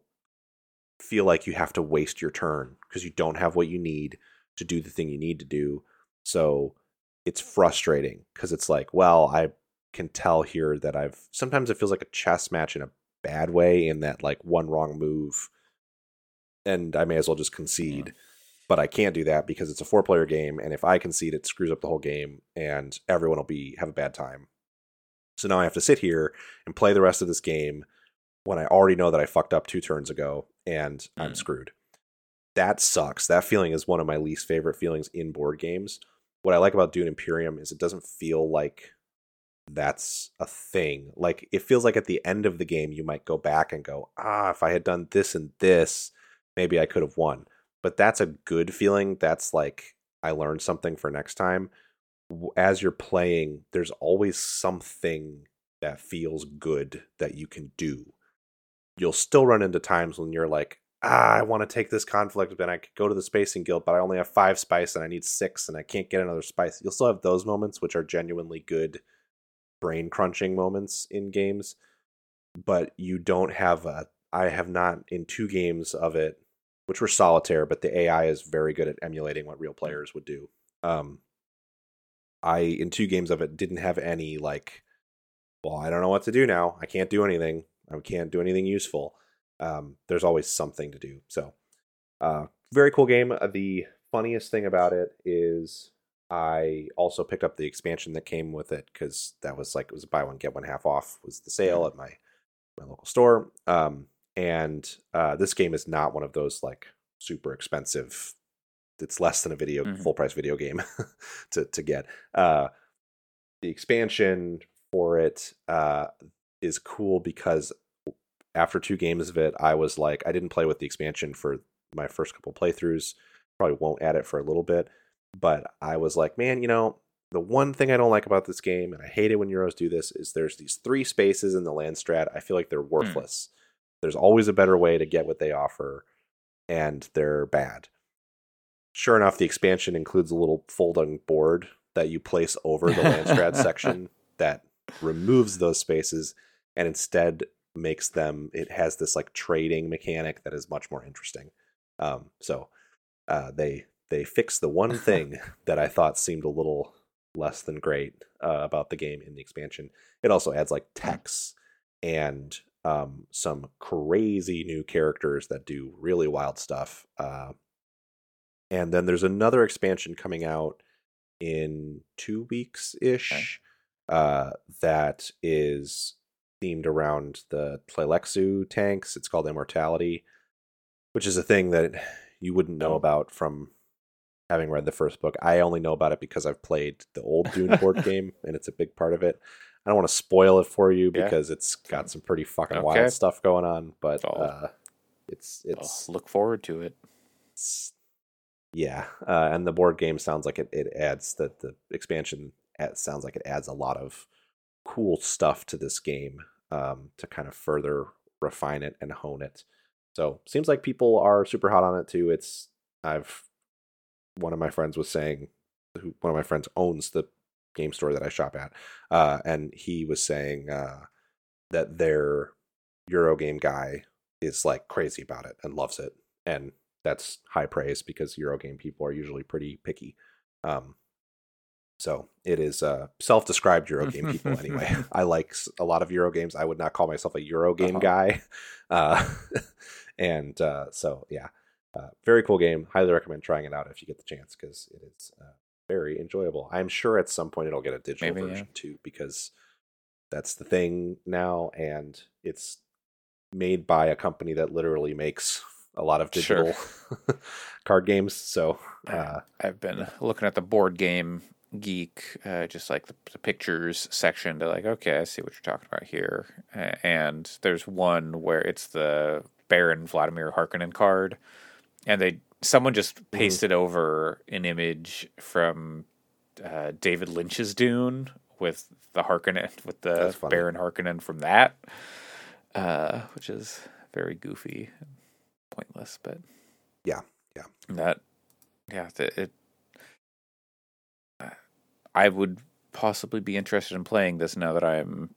feel like you have to waste your turn because you don't have what you need to do the thing you need to do so it's frustrating because it's like well i can tell here that i've sometimes it feels like a chess match in a bad way in that like one wrong move and I may as well just concede. But I can't do that because it's a four player game and if I concede it screws up the whole game and everyone will be have a bad time. So now I have to sit here and play the rest of this game when I already know that I fucked up two turns ago and I'm Mm. screwed. That sucks. That feeling is one of my least favorite feelings in board games. What I like about Dune Imperium is it doesn't feel like that's a thing. Like it feels like at the end of the game you might go back and go, "Ah, if I had done this and this, maybe I could have won." But that's a good feeling. That's like I learned something for next time. As you're playing, there's always something that feels good that you can do. You'll still run into times when you're like, ah, I want to take this conflict, but I could go to the spacing guild, but I only have five spice and I need six and I can't get another spice. You'll still have those moments, which are genuinely good brain crunching moments in games, but you don't have a. I have not in two games of it, which were solitaire, but the AI is very good at emulating what real players would do. Um, I in two games of it didn't have any like, well, I don't know what to do now. I can't do anything. I can't do anything useful. Um, there's always something to do. So, uh, very cool game. Uh, The funniest thing about it is I also picked up the expansion that came with it because that was like it was a buy one get one half off was the sale at my my local store. Um, and uh, this game is not one of those like super expensive. It's less than a video Mhm. full price video game to to get. Uh, the expansion for it uh, is cool because after two games of it, I was like, I didn't play with the expansion for my first couple playthroughs. Probably won't add it for a little bit, but I was like, man, you know, the one thing I don't like about this game, and I hate it when Euros do this, is there's these three spaces in the Landsraad. I feel like they're hmm. worthless. There's always a better way to get what they offer, and they're bad. Sure enough, the expansion includes a little folding board that you place over the Landsraad section that removes those spaces and instead makes them it has this like trading mechanic that is much more interesting. Um so uh they they fixed the one thing that i thought seemed a little less than great uh, about the game in the expansion. It also adds like techs and um some crazy new characters that do really wild stuff uh and then there's another expansion coming out in two weeks ish uh, that is themed around the Tleilaxu tanks. It's called Immortality, which is a thing that you wouldn't know Oh. about from having read the first book. I only know about it because I've played the old Dune board game, and it's a big part of it. I don't want to spoil it for you Yeah. because it's got some pretty fucking Okay. wild stuff going on, but uh, it's I'll it's look forward to it. it's- yeah uh, and the board game sounds like it, it adds that the expansion sounds like it adds a lot of cool stuff to this game um, to kind of further refine it and hone it. So seems like people are super hot on it too. It's i've one of my friends was saying one of my friends owns the game store that i shop at uh, and he was saying uh, that their eurogame guy is like crazy about it and loves it. And that's high praise because Eurogame people are usually pretty picky. Um, so it is uh, self-described Eurogame people anyway. I like a lot of Eurogames. I would not call myself a Eurogame Uh-huh. guy. Uh, and uh, so yeah, uh, very cool game. Highly recommend trying it out if you get the chance because it is uh, very enjoyable. I'm sure at some point it'll get a digital Maybe, yeah. version too because that's the thing now, and it's made by a company that literally makes a lot of Sure. digital card games. So uh, I've been looking at the board game geek, uh, just like the, the pictures section to like, okay, I see what you're talking about here. And there's one where it's the Baron Vladimir Harkonnen card, and they someone just pasted over an image from uh, David Lynch's Dune with the Harkonnen with the Baron Harkonnen from that, uh, which is very goofy, pointless, but Yeah, yeah. that yeah it. I would possibly be interested in playing this now that I'm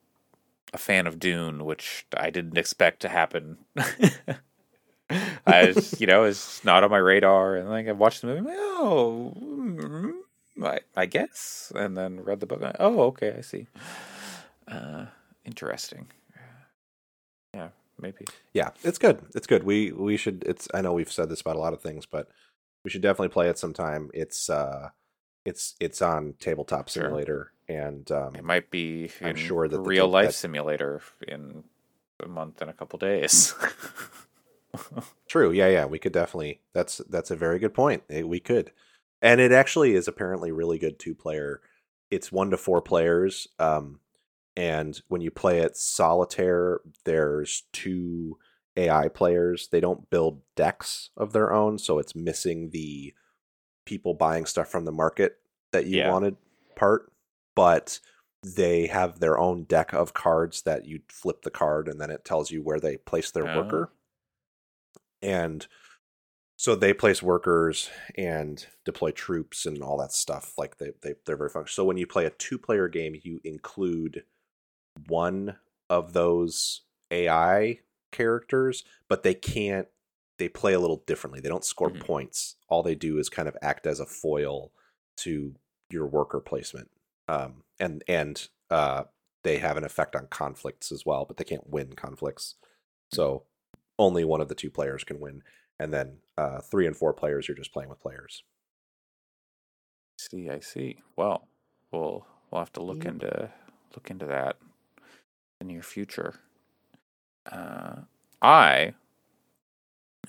a fan of Dune, which I didn't expect to happen. I, was, you know, it's not on my radar, and like I watched the movie, I'm like, oh, mm, I, I guess, and then read the book. like, oh, okay, I see. Uh, interesting. Yeah, maybe. yeah, it's good. It's good. We we should. It's. I know we've said this about a lot of things, but we should definitely play it sometime. It's uh, it's it's on Tabletop Sure. Simulator, and um, It might be I'm in sure that the real life that- simulator in a month and a couple days. True. Yeah, yeah. We could definitely. That's that's a very good point. Eh, We could, and it actually is apparently really good two player. It's one to four players. Um, and when you play it solitaire, there's two AI players. They don't build decks of their own, so it's missing the people buying stuff from the market that you Yeah. wanted part. But they have their own deck of cards that you flip the card, and then it tells you where they place their Oh. worker and so they place workers and deploy troops and all that stuff like they, they they're very functional so when you play a two player game you include one of those ai characters but they can't they play a little differently they don't score Mhm. points all they do is kind of act as a foil to your worker placement um and and uh they have an effect on conflicts as well but they can't win conflicts so only one of the two players can win and then uh, three and four players you're just playing with players see, I see. Well, we'll we'll have to look Yep. into look into that in the near future. Uh, I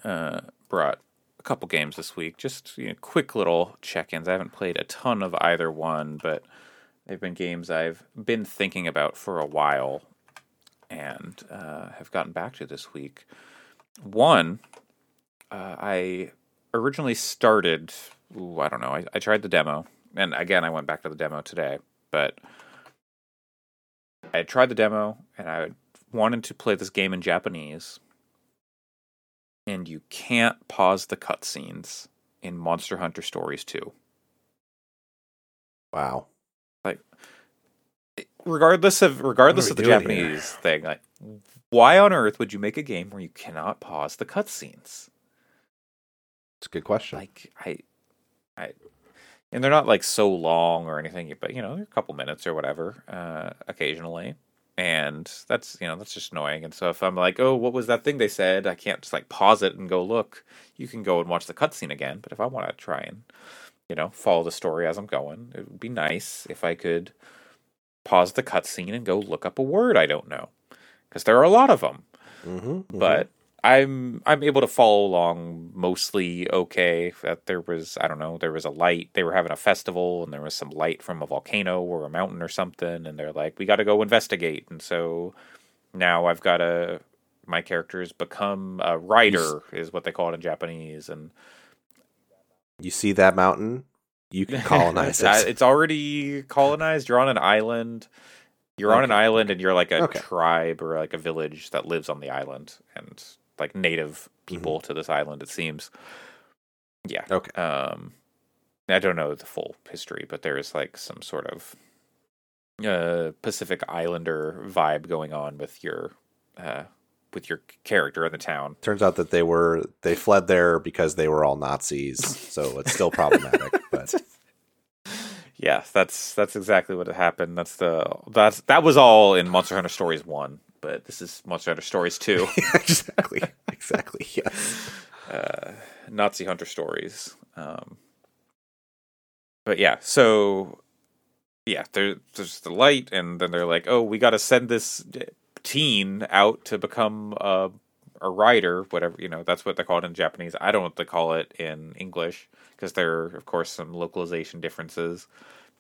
uh, brought a couple games this week, just you know, quick little check-ins. I haven't played a ton of either one, but they've been games I've been thinking about for a while and uh, have gotten back to this week. One, uh, I originally started. Ooh, I don't know. I, I tried the demo, and again, I went back to the demo today. But I tried the demo, and I wanted to play this game in Japanese, and you can't pause the cutscenes in Monster Hunter Stories 2. wow Like regardless of regardless of the doing here? Japanese thing, like why on earth would you make a game where you cannot pause the cutscenes? it's a good question Like I, I, and they're not like so long or anything, but you know, they're a couple minutes or whatever, uh, occasionally. And that's you know that's just annoying. And so if I'm like, oh, what was that thing they said? I can't just like pause it and go look. You can go and watch the cutscene again. But if I want to try and you know follow the story as I'm going, it would be nice if I could pause the cutscene and go look up a word I don't know because there are a lot of them. Mm-hmm, mm-hmm. But I'm I'm able to follow along mostly okay. That there was I don't know there was a light. They were having a festival and there was some light from a volcano or a mountain or something, and they're like, we got to go investigate. And so now I've got to my characters become a rider is what they call it in Japanese, and you see that mountain, you can colonize it. it's already colonized. You're on an island. You're on an island, and you're like a Okay. tribe or like a village that lives on the island, and like native people Mm-hmm. to this island. It seems. Yeah. Okay. Um, I don't know the full history, but there is like some sort of uh Pacific Islander vibe going on with your uh with your character in the town. Turns out that they were they fled there because they were all Nazis, so it's still problematic. But Yeah, that's that's exactly what happened. That's the that's that was all in Monster Hunter Stories one, but this is Monster Hunter Stories too. exactly, exactly, yes. uh, Nazi Hunter Stories. Um, but yeah, so yeah, there, there's the light, and then they're like, oh, we got to send this teen out to become a a rider, whatever you know. That's what they call it in Japanese. I don't know what they call it in English because there are, of course, some localization differences.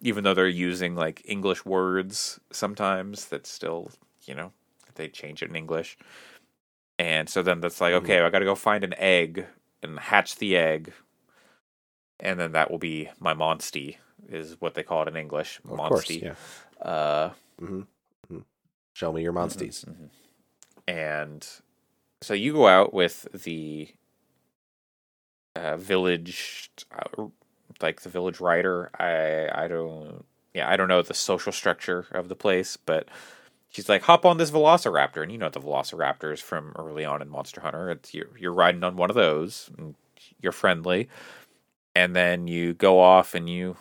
Even though they're using like English words sometimes, that still you know they change it in English. And so then that's like, Mhm. okay, I got to go find an egg and hatch the egg, and then that will be my monstie, is what they call it in English. Of course, Monstie. yeah. Uh, hmm Show me your monsties. Mhm, mhm. And so you go out with the uh, village, uh, like the village rider. I I don't yeah I don't know the social structure of the place, but she's like hop on this Velociraptor, and you know the Velociraptors from early on in Monster Hunter. It's you're you're riding on one of those. And you're friendly, and then you go off and you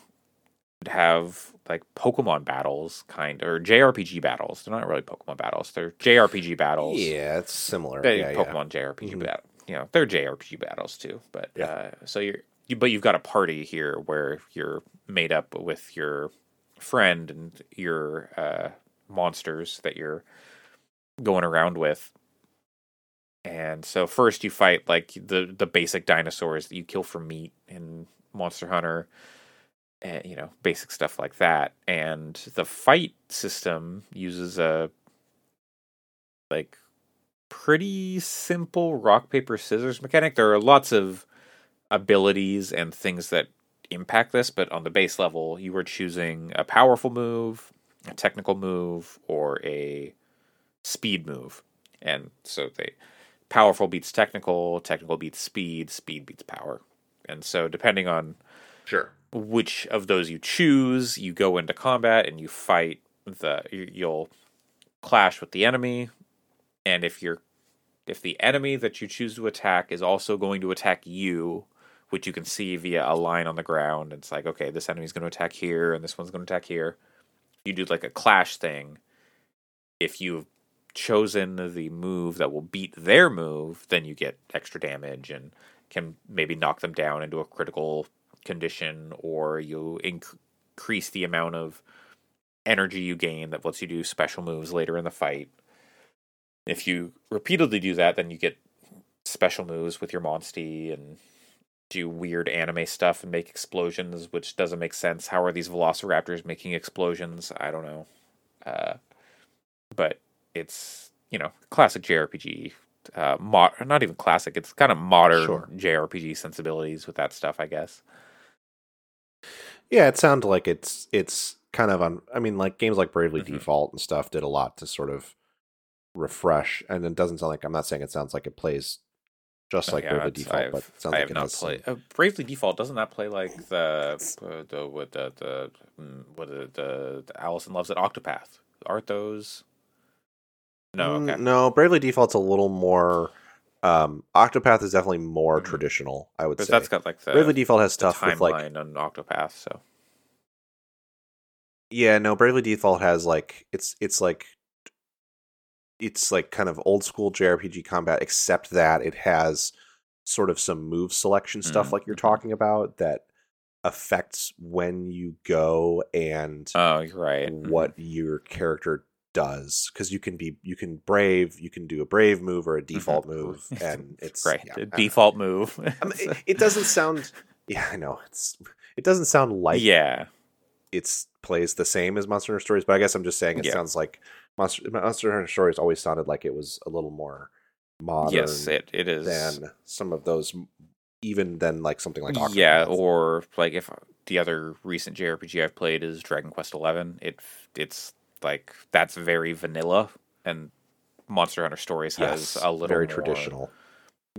have like Pokemon battles, kind or JRPG battles. They're not really Pokemon battles. They're JRPG battles. Yeah, it's similar. They- yeah, yeah. Pokemon JRPG Mhm. battle. You know, they're JRPG battles too. But Yeah. uh, so you're you, but you've got a party here where you're made up with your friend and your uh, monsters that you're going around with. And so first you fight like the the basic dinosaurs that you kill for meat in Monster Hunter, and you know basic stuff like that. And the fight system uses a like pretty simple rock paper scissors mechanic. There are lots of abilities and things that impact this, but on the base level, you were choosing a powerful move, a technical move, or a speed move. And so they powerful beats technical, technical beats speed, speed beats power. And so depending on Sure. which of those you choose, you go into combat and you fight the you- you'll clash with the enemy and if you're if the enemy that you choose to attack is also going to attack you, which you can see via a line on the ground, it's like okay, this enemy's going to attack here and this one's going to attack here. You do like a clash thing. If you've chosen the move that will beat their move, then you get extra damage and can maybe knock them down into a critical condition, or you inc- increase the amount of energy you gain that lets you do special moves later in the fight. If you repeatedly do that, then you get special moves with your monstie and do weird anime stuff and make explosions, which doesn't make sense. How are these velociraptors making explosions? I don't know. Uh, but it's you know classic JRPG. Uh, mo- not even classic. It's kind of modern Sure. JRPG sensibilities with that stuff, I guess. Yeah, it sounds like it's it's kind of on. I mean, like games like Bravely Mhm. Default and stuff did a lot to sort of refresh, and it doesn't sound like I'm not saying it sounds like it plays just like Oh, Yeah, Bravely Default, I've- but it sounds I like have it not played uh, Bravely Default. Doesn't that play like the uh, the with the the mm, what the, the the Allison loves it Octopath? Aren't those? No, Mm, no. Bravely Default's a little more. Um, Octopath is definitely more Mhm. traditional. I would But say that's got like the, Bravely Default has the stuff with like on Octopath. So Yeah, no, Bravely Default has like it's it's like it's like kind of old school JRPG combat, except that it has sort of some move selection stuff, Mm, like you're mhm. talking about, that affects when you go and Oh, right. Mhm. what your character does because you can be you can brave you can do a brave move or a default move and it's right. yeah, know. default move. I mean, it, it doesn't sound yeah i know it's it doesn't sound like yeah. it's plays the same as monster hunter stories but i guess i'm just saying it Yeah. sounds like monster monster hunter stories always sounded like it was a little more modern Yes, it, it is. than some of those even than like something like Ocarina yeah, or like if uh, the other recent JRPG I've played is Dragon Quest Eleven. It it's like that's very vanilla, and Monster Hunter Stories has yes, a little very traditional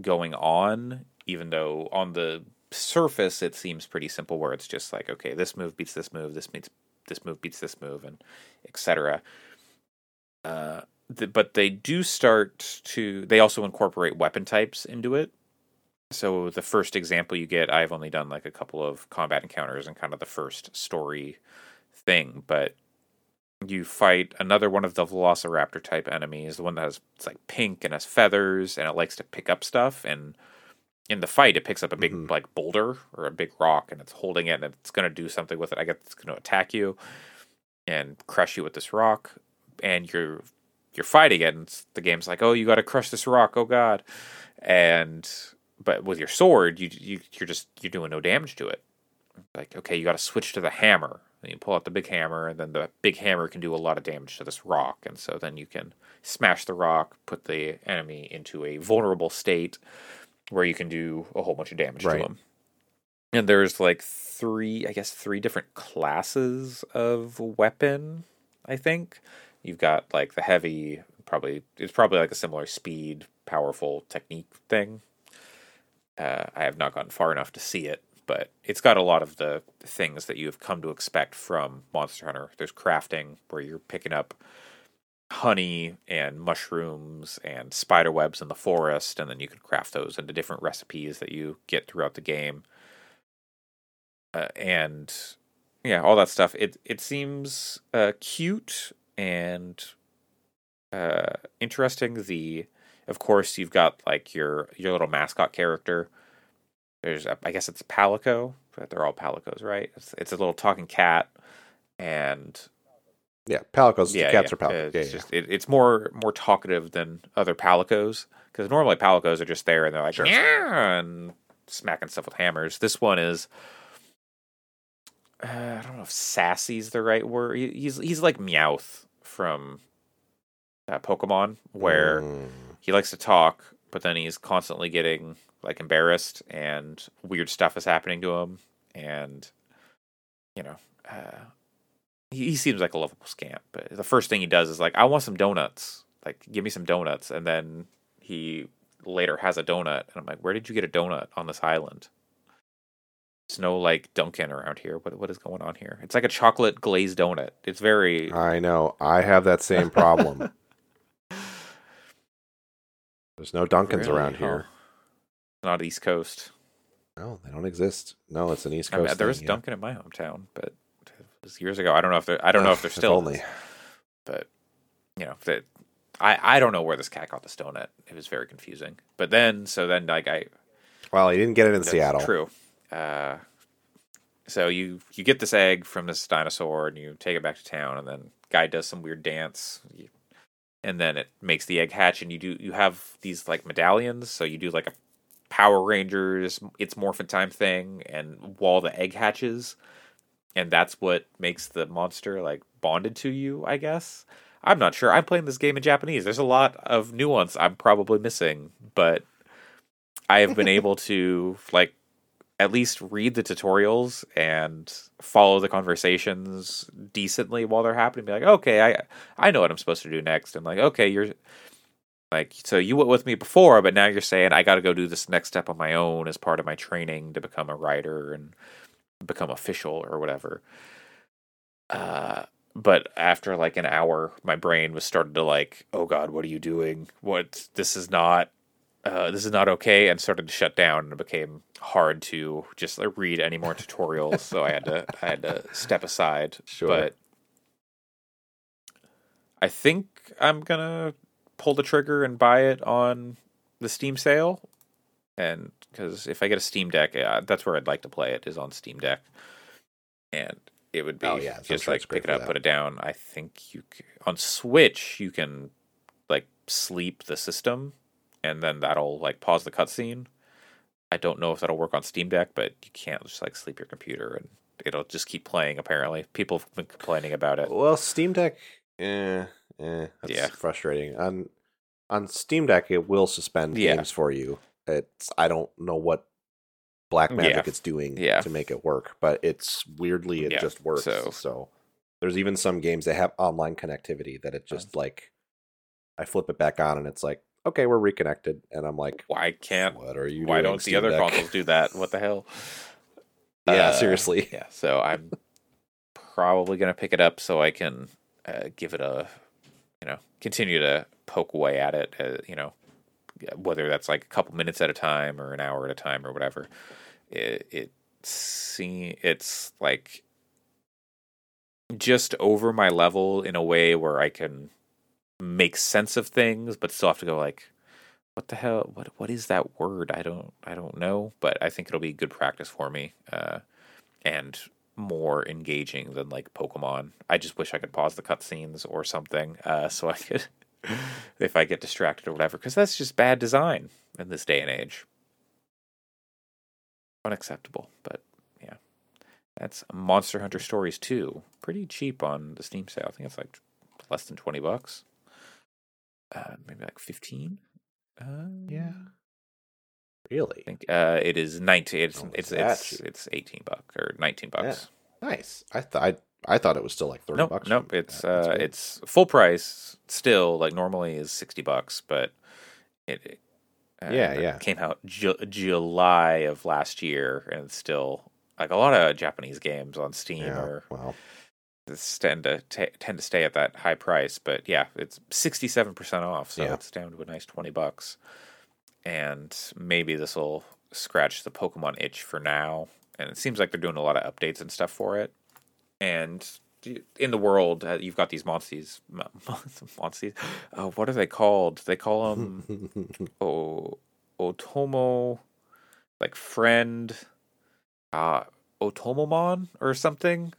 going on. Even though on the surface it seems pretty simple, where it's just like okay, this move beats this move, this beats this move beats this move, and etc. Uh, th- but they do start to. They also incorporate weapon types into it. So the first example you get, I've only done like a couple of combat encounters and kind of the first story thing, but you fight another one of the Velociraptor type enemies, the one that has it's like pink and has feathers and it likes to pick up stuff and in the fight it picks up a big Mhm. like boulder or a big rock and it's holding it and it's gonna do something with it. I guess it's gonna attack you and crush you with this rock and you're you're fighting it and the game's like, Oh, you gotta crush this rock, oh god. And but with your sword you, you you're just you're doing no damage to it. Like okay you got to switch to the hammer. And you pull out the big hammer and then the big hammer can do a lot of damage to this rock. And so then you can smash the rock put the enemy into a vulnerable state where you can do a whole bunch of damage Right. to them and there's like three i guess three different classes of weapon i think you've got like the heavy probably it's probably like a similar speed powerful technique thing uh, I have not gotten far enough to see it, but it's got a lot of the things that you have come to expect from Monster Hunter. There's crafting where you're picking up honey and mushrooms and spider webs in the forest, and then you can craft those into different recipes that you get throughout the game. Uh, and yeah, all that stuff. It it seems uh, cute and uh, interesting. The of course you've got like your your little mascot character. There's a, I guess it's Palico, but they're all Palicos, right? It's it's a little talking cat, and yeah palicos yeah, cats yeah, are palicos It's yeah, yeah. it, it's more more talkative than other Palicos because normally Palicos are just there and they're like Sure. yeah and smacking stuff with hammers. This one is. Uh, I don't know if sassy's the right word. He, he's he's like Meowth from uh, Pokemon, where Mm. he likes to talk, but then he's constantly getting like embarrassed and weird stuff is happening to him, and you know, uh, he, he seems like a lovable scamp. But the first thing he does is like, "I want some donuts. Like, give me some donuts," and then he later has a donut, and I'm like, "Where did you get a donut on this island?" There's no like Dunkin' around here. What what is going on here? It's like a chocolate glazed donut. It's very I know. I have that same problem. There's no Dunkins Really? around Huh. here. not East Coast. No, they don't exist. No, it's an East I mean, Coast. there thing, was yeah. Dunkin' in my hometown, but it was years ago. I don't know if they're. I don't know if they're if still. only. But you know that. I, I don't know where this cat got this donut. It was very confusing. But then, so then, like I, Well, he didn't get it in Seattle. True. Uh, so you you get this egg from this dinosaur and you take it back to town, and then guy does some weird dance, and then it makes the egg hatch, and you do you have these like medallions. So you do like a Power Rangers, it's Morphin Time thing, and while the egg hatches, and that's what makes the monster like bonded to you. I guess I'm not sure. I'm playing this game in Japanese. There's a lot of nuance I'm probably missing, but I have been able to like at least read the tutorials and follow the conversations decently while they're happening. Be like, okay, I I know what I'm supposed to do next. And like, okay, you're like, so you went with me before, but now you're saying I got to go do this next step on my own as part of my training to become a rider and become official or whatever. Uh, but after like an hour, my brain was started to like, oh god, what are you doing? What this is not uh, this is not okay, and started to shut down, and it became hard to just like, read any more tutorials. so I had to I had to step aside. Sure. But I think I'm gonna pull the trigger and buy it on the Steam sale, and because if I get a Steam Deck, uh, that's where I'd like to play it is on Steam Deck, and it would be Oh, yeah, just sure like pick it up, put it down. I think you c- on Switch you can like sleep the system, and then that'll like pause the cutscene. I don't know if that'll work on Steam Deck, but you can't just like sleep your computer and it'll just keep playing. Apparently, people have been complaining about it. Well, Steam Deck, eh, eh, that's Yeah. frustrating. On on Steam Deck, it will suspend Yeah. games for you. It's I don't know what black magic Yeah. it's doing Yeah. to make it work, but it's weirdly it Yeah, just works. so- So. there's even some games that have online connectivity that it just like I flip it back on and it's like okay, we're reconnected, and I'm like, Why can't? what are you? Why doing, don't the other Deck? consoles do that? What the hell? Yeah, Uh, seriously. Yeah, so I'm probably gonna pick it up so I can uh, give it a, you know, continue to poke away at it. Uh, you know, whether that's like a couple minutes at a time or an hour at a time or whatever. It it see it's like just over my level in a way where I can make sense of things, but still have to go like, what the hell? What what is that word? I don't I don't know, but I think it'll be good practice for me, uh, and more engaging than like Pokemon. I just wish I could pause the cutscenes or something, uh, so I could, if I get distracted or whatever, because that's just bad design in this day and age. Unacceptable, but yeah, that's Monster Hunter Stories two. Pretty cheap on the Steam sale. I think it's like less than twenty bucks. Uh, maybe like fifteen. Uh, Yeah. Really I think uh, it is nineteen. It's Oh, it's it's, it's eighteen bucks or nineteen bucks. nice. I thought I, I thought it was still like thirty Nope, bucks. nope. It's yeah, uh, it's full price still. Like normally is sixty bucks, but it, it, uh, Yeah, yeah. came out Ju- July of last year, and it's still like a lot of Japanese games on Steam yeah. are Well, tend to ta tend to stay at that high price. But yeah, it's sixty seven percent off, so Yeah. it's down to a nice twenty bucks. And maybe this will scratch the Pokemon itch for now. And it seems like they're doing a lot of updates and stuff for it. And in the world, uh, you've got these monsters. Monsters. Uh, what are they called? They call them o- Otomo, like friend, uh, Otomomon or something,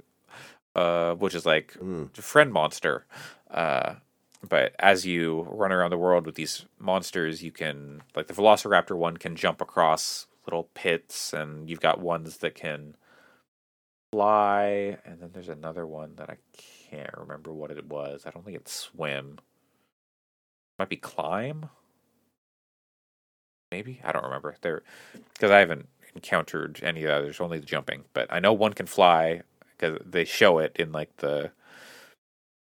uh, which is like Mm. friend monster. Uh, but as you run around the world with these monsters, you can like the Velociraptor one can jump across little pits, and you've got ones that can fly, and then there's another one that I can't remember what it was. I don't think it's swim. Might be climb. Maybe I don't remember there because I haven't encountered any of the others. Only the jumping, but I know one can fly because they show it in like the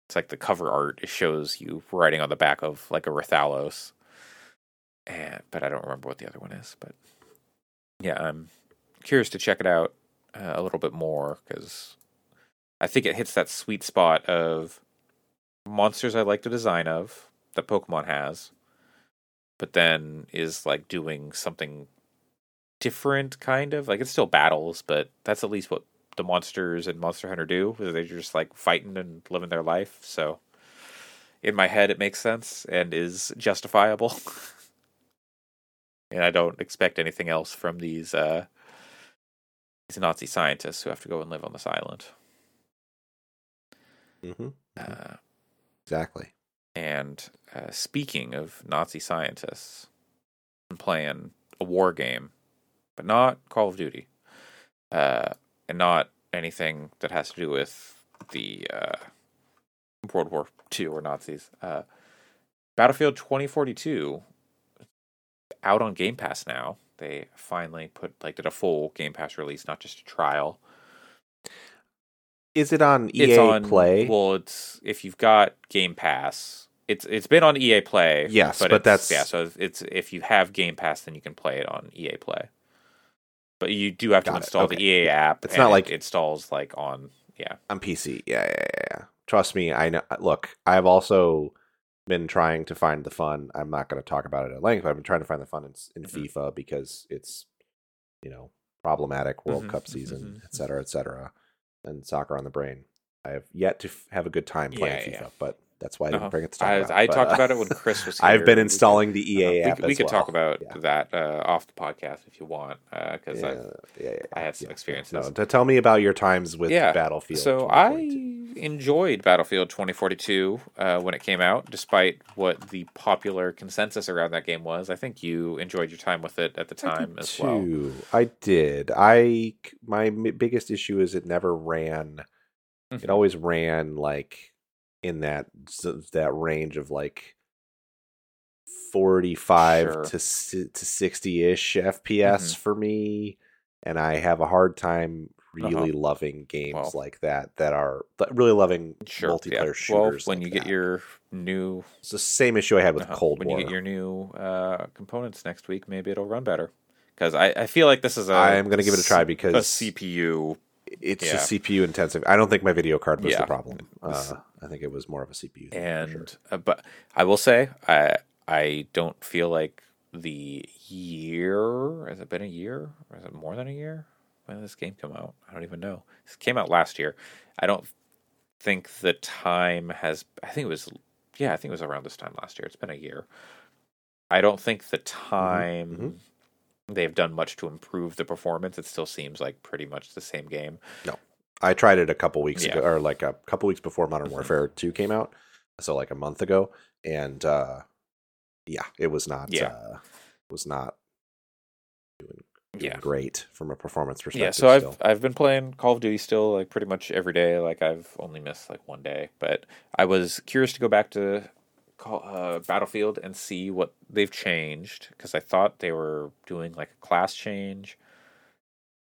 it's like the cover art. It shows you riding on the back of like a Rathalos, and but I don't remember what the other one is. But yeah, I'm curious to check it out uh, a little bit more because I think it hits that sweet spot of monsters I like the design of that Pokemon has, but then is like doing something different, kind of like it's still battles, but that's at least what the monsters and Monster Hunter do. They're just like fighting and living their life. So in my head, it makes sense and is justifiable. and I don't expect anything else from these uh, these Nazi scientists who have to go and live on this island. Mm-hmm. Uh, Exactly. And uh, speaking of Nazi scientists, I'm playing a war game, but not Call of Duty, uh, and not anything that has to do with the uh, World War II or Nazis. Uh, Battlefield 2042 out on Game Pass now. They finally put like did a full Game Pass release, not just a trial. Is it on EA it's on Play? Well, it's if you've got Game Pass, it's it's been on EA Play. Yes, but it's- that's- yeah. So it's if you have Game Pass, then you can play it on EA Play. But you do have to Got it, install okay. the EA app. It's not it like- installs like on yeah. on PC. Yeah, yeah, yeah. Trust me, I know. Look, I've also been trying to find the fun. I'm not going to talk about it at length. But I've been trying to find the fun in, in Mhm. FIFA because it's, you know, problematic World Mhm, Cup season, mhm, et cetera, et cetera, and soccer on the brain. I have yet to f- have a good time playing Yeah, FIFA, yeah. but That's why I didn't Uh-huh. bring it to talk I, about. I but, talked uh, about it when Chris was here. I've been installing the EA uh, app. we, we could talk about Yeah. that uh, off the podcast if you want, because yeah, I yeah, yeah, I had some experiences. No, to tell me about your times with Yeah, Battlefield. So I enjoyed Battlefield 2042 uh, when it came out, despite what the popular consensus around that game was. I think you enjoyed your time with it at the time as well. I did. I my biggest issue is it never ran. It Mhm. always ran like in that that range of like forty five Sure. to to sixty ish FPS Mhm. for me, and I have a hard time really loving games Uh-huh. Well. like that that are that really loving Sure. multiplayer yeah. shooters. Well, when like you get your new it's the same issue I had with uh-huh, Cold when War. you get your new uh, components next week, maybe it'll run better. Because I, I feel like this is a I am going to give it a try because a CPU. It's Yeah. just CPU intensive. I don't think my video card was Yeah. the problem. Uh, I think it was more of a CPU. and sure. uh, but I will say I I don't feel like the year has it been a year or is it more than a year when did this game come out? I don't even know. This came out last year. I don't think the time has. I think it was yeah. I think it was around this time last year. It's been a year. I don't think the time mhm. They've done much to improve the performance. It still seems like pretty much the same game. No, I tried it a couple weeks Yeah. ago, or like a couple weeks before Modern Mhm. Warfare Two came out, so like a month ago, and uh, yeah, it was not. Yeah. uh, was not doing, doing Yeah. great from a performance perspective. Yeah, so I've still. I've been playing Call of Duty still like pretty much every day. Like I've only missed like one day, but I was curious to go back to call, uh, Battlefield and see what they've changed because I thought they were doing like a class change,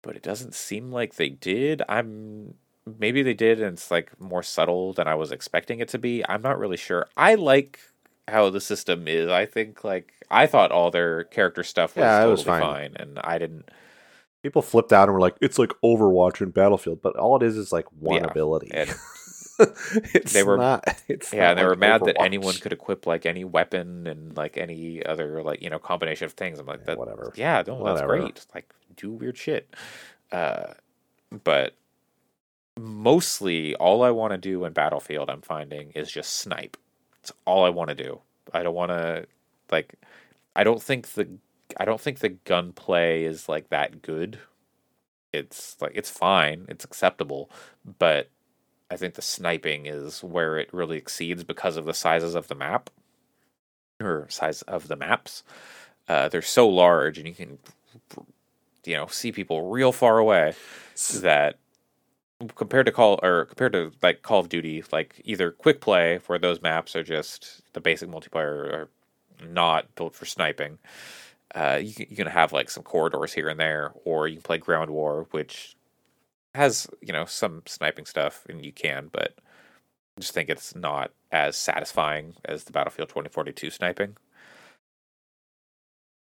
but it doesn't seem like they did. I'm maybe they did, and it's like more subtle than I was expecting it to be. I'm not really sure. I like how the system is. I think like I thought all their character stuff was Yeah, totally was fine. fine, and I didn't. people flipped out and were like, "It's like Overwatch and Battlefield," but all it is is like one Yeah, ability. and- They were- not. It's Yeah, they were like mad that anyone could equip like any weapon and like any other like you know combination of things. I'm like that. whatever. Yeah, no, that's Whatever. great. Like do weird shit. Uh, but mostly all I want to do in Battlefield, I'm finding, is just snipe. It's all I want to do. I don't want to like. I don't think the I don't think the gunplay is like that good. It's like it's fine, it's acceptable, but I think the sniping is where it really exceeds because of the sizes of the map or size of the maps. Uh, they're so large, and you can, you know, see people real far away. That compared to call or compared to like Call of Duty, like either quick play where those maps are just the basic multiplayer are not built for sniping. Uh, you you can have like some corridors here and there, or you can play Ground War, which has you know some sniping stuff, and you can, but I just think it's not as satisfying as the Battlefield 2042 sniping.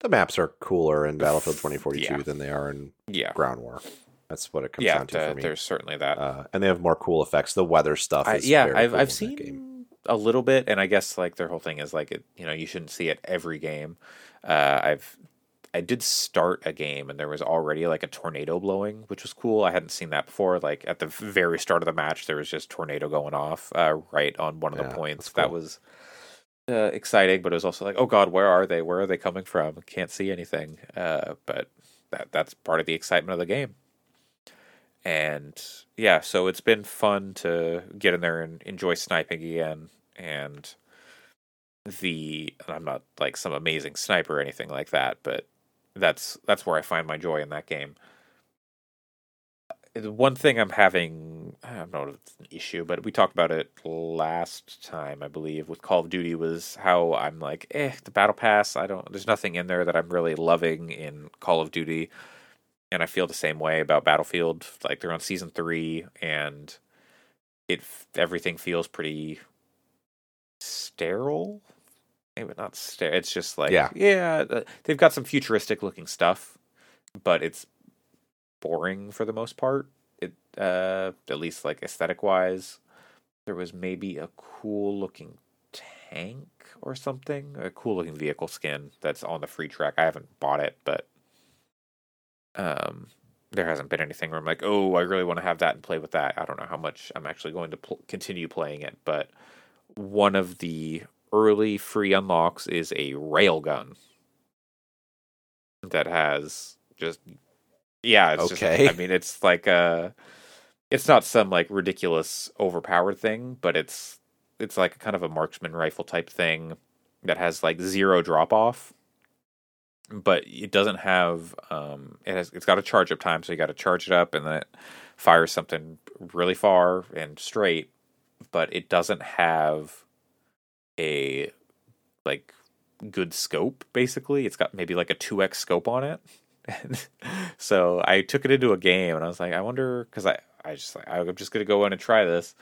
the maps are cooler in Battlefield 2042 Yeah. than they are in Yeah, Ground War. That's what it comes yeah, down to the- for me. there's certainly that. Uh, and they have more cool effects. The weather stuff I, is yeah, I've cool I've seen game. a little bit, and I guess like their whole thing is like it. You know, you shouldn't see it every game. Uh, I've I did start a game, and there was already like a tornado blowing, which was cool. I hadn't seen that before. Like at the very start of the match, there was just tornado going off uh, right on one of Yeah, the points. that's That was uh, exciting, but it was also like, oh god, where are they? Where are they coming from? Can't see anything. Uh, but that that's part of the excitement of the game. And yeah, so it's been fun to get in there and enjoy sniping again. And the I'm not like some amazing sniper or anything like that, but that's that's where I find my joy in that game. One thing I'm having, I don't know if it's an issue, but we talked about it last time, I believe, with Call of Duty was how I'm like, eh, the battle pass, I don't there's nothing in there that I'm really loving in Call of Duty. And I feel the same way about Battlefield. Like they're on season three and it everything feels pretty sterile. Maybe not. It's just like Yeah. yeah. They've got some futuristic looking stuff, but it's boring for the most part. It uh, at least like aesthetic wise, there was maybe a cool looking tank or something, a cool looking vehicle skin that's on the free track. I haven't bought it, but um, there hasn't been anything where I'm like, oh, I really want to have that and play with that. I don't know how much I'm actually going to pl- continue playing it, but one of the early free unlocks is a railgun that has just yeah, it's Okay. just I mean it's like uh it's not some like ridiculous overpowered thing, but it's it's like kind of a marksman rifle type thing that has like zero drop off. But it doesn't have um it has it's got a charge up time, so you gotta charge it up and then it fires something really far and straight, but it doesn't have a like good scope basically. It's got maybe like a 2x scope on it. So I took it into a game and I was like, I wonder cuz I I just like I'm just to go in and try this.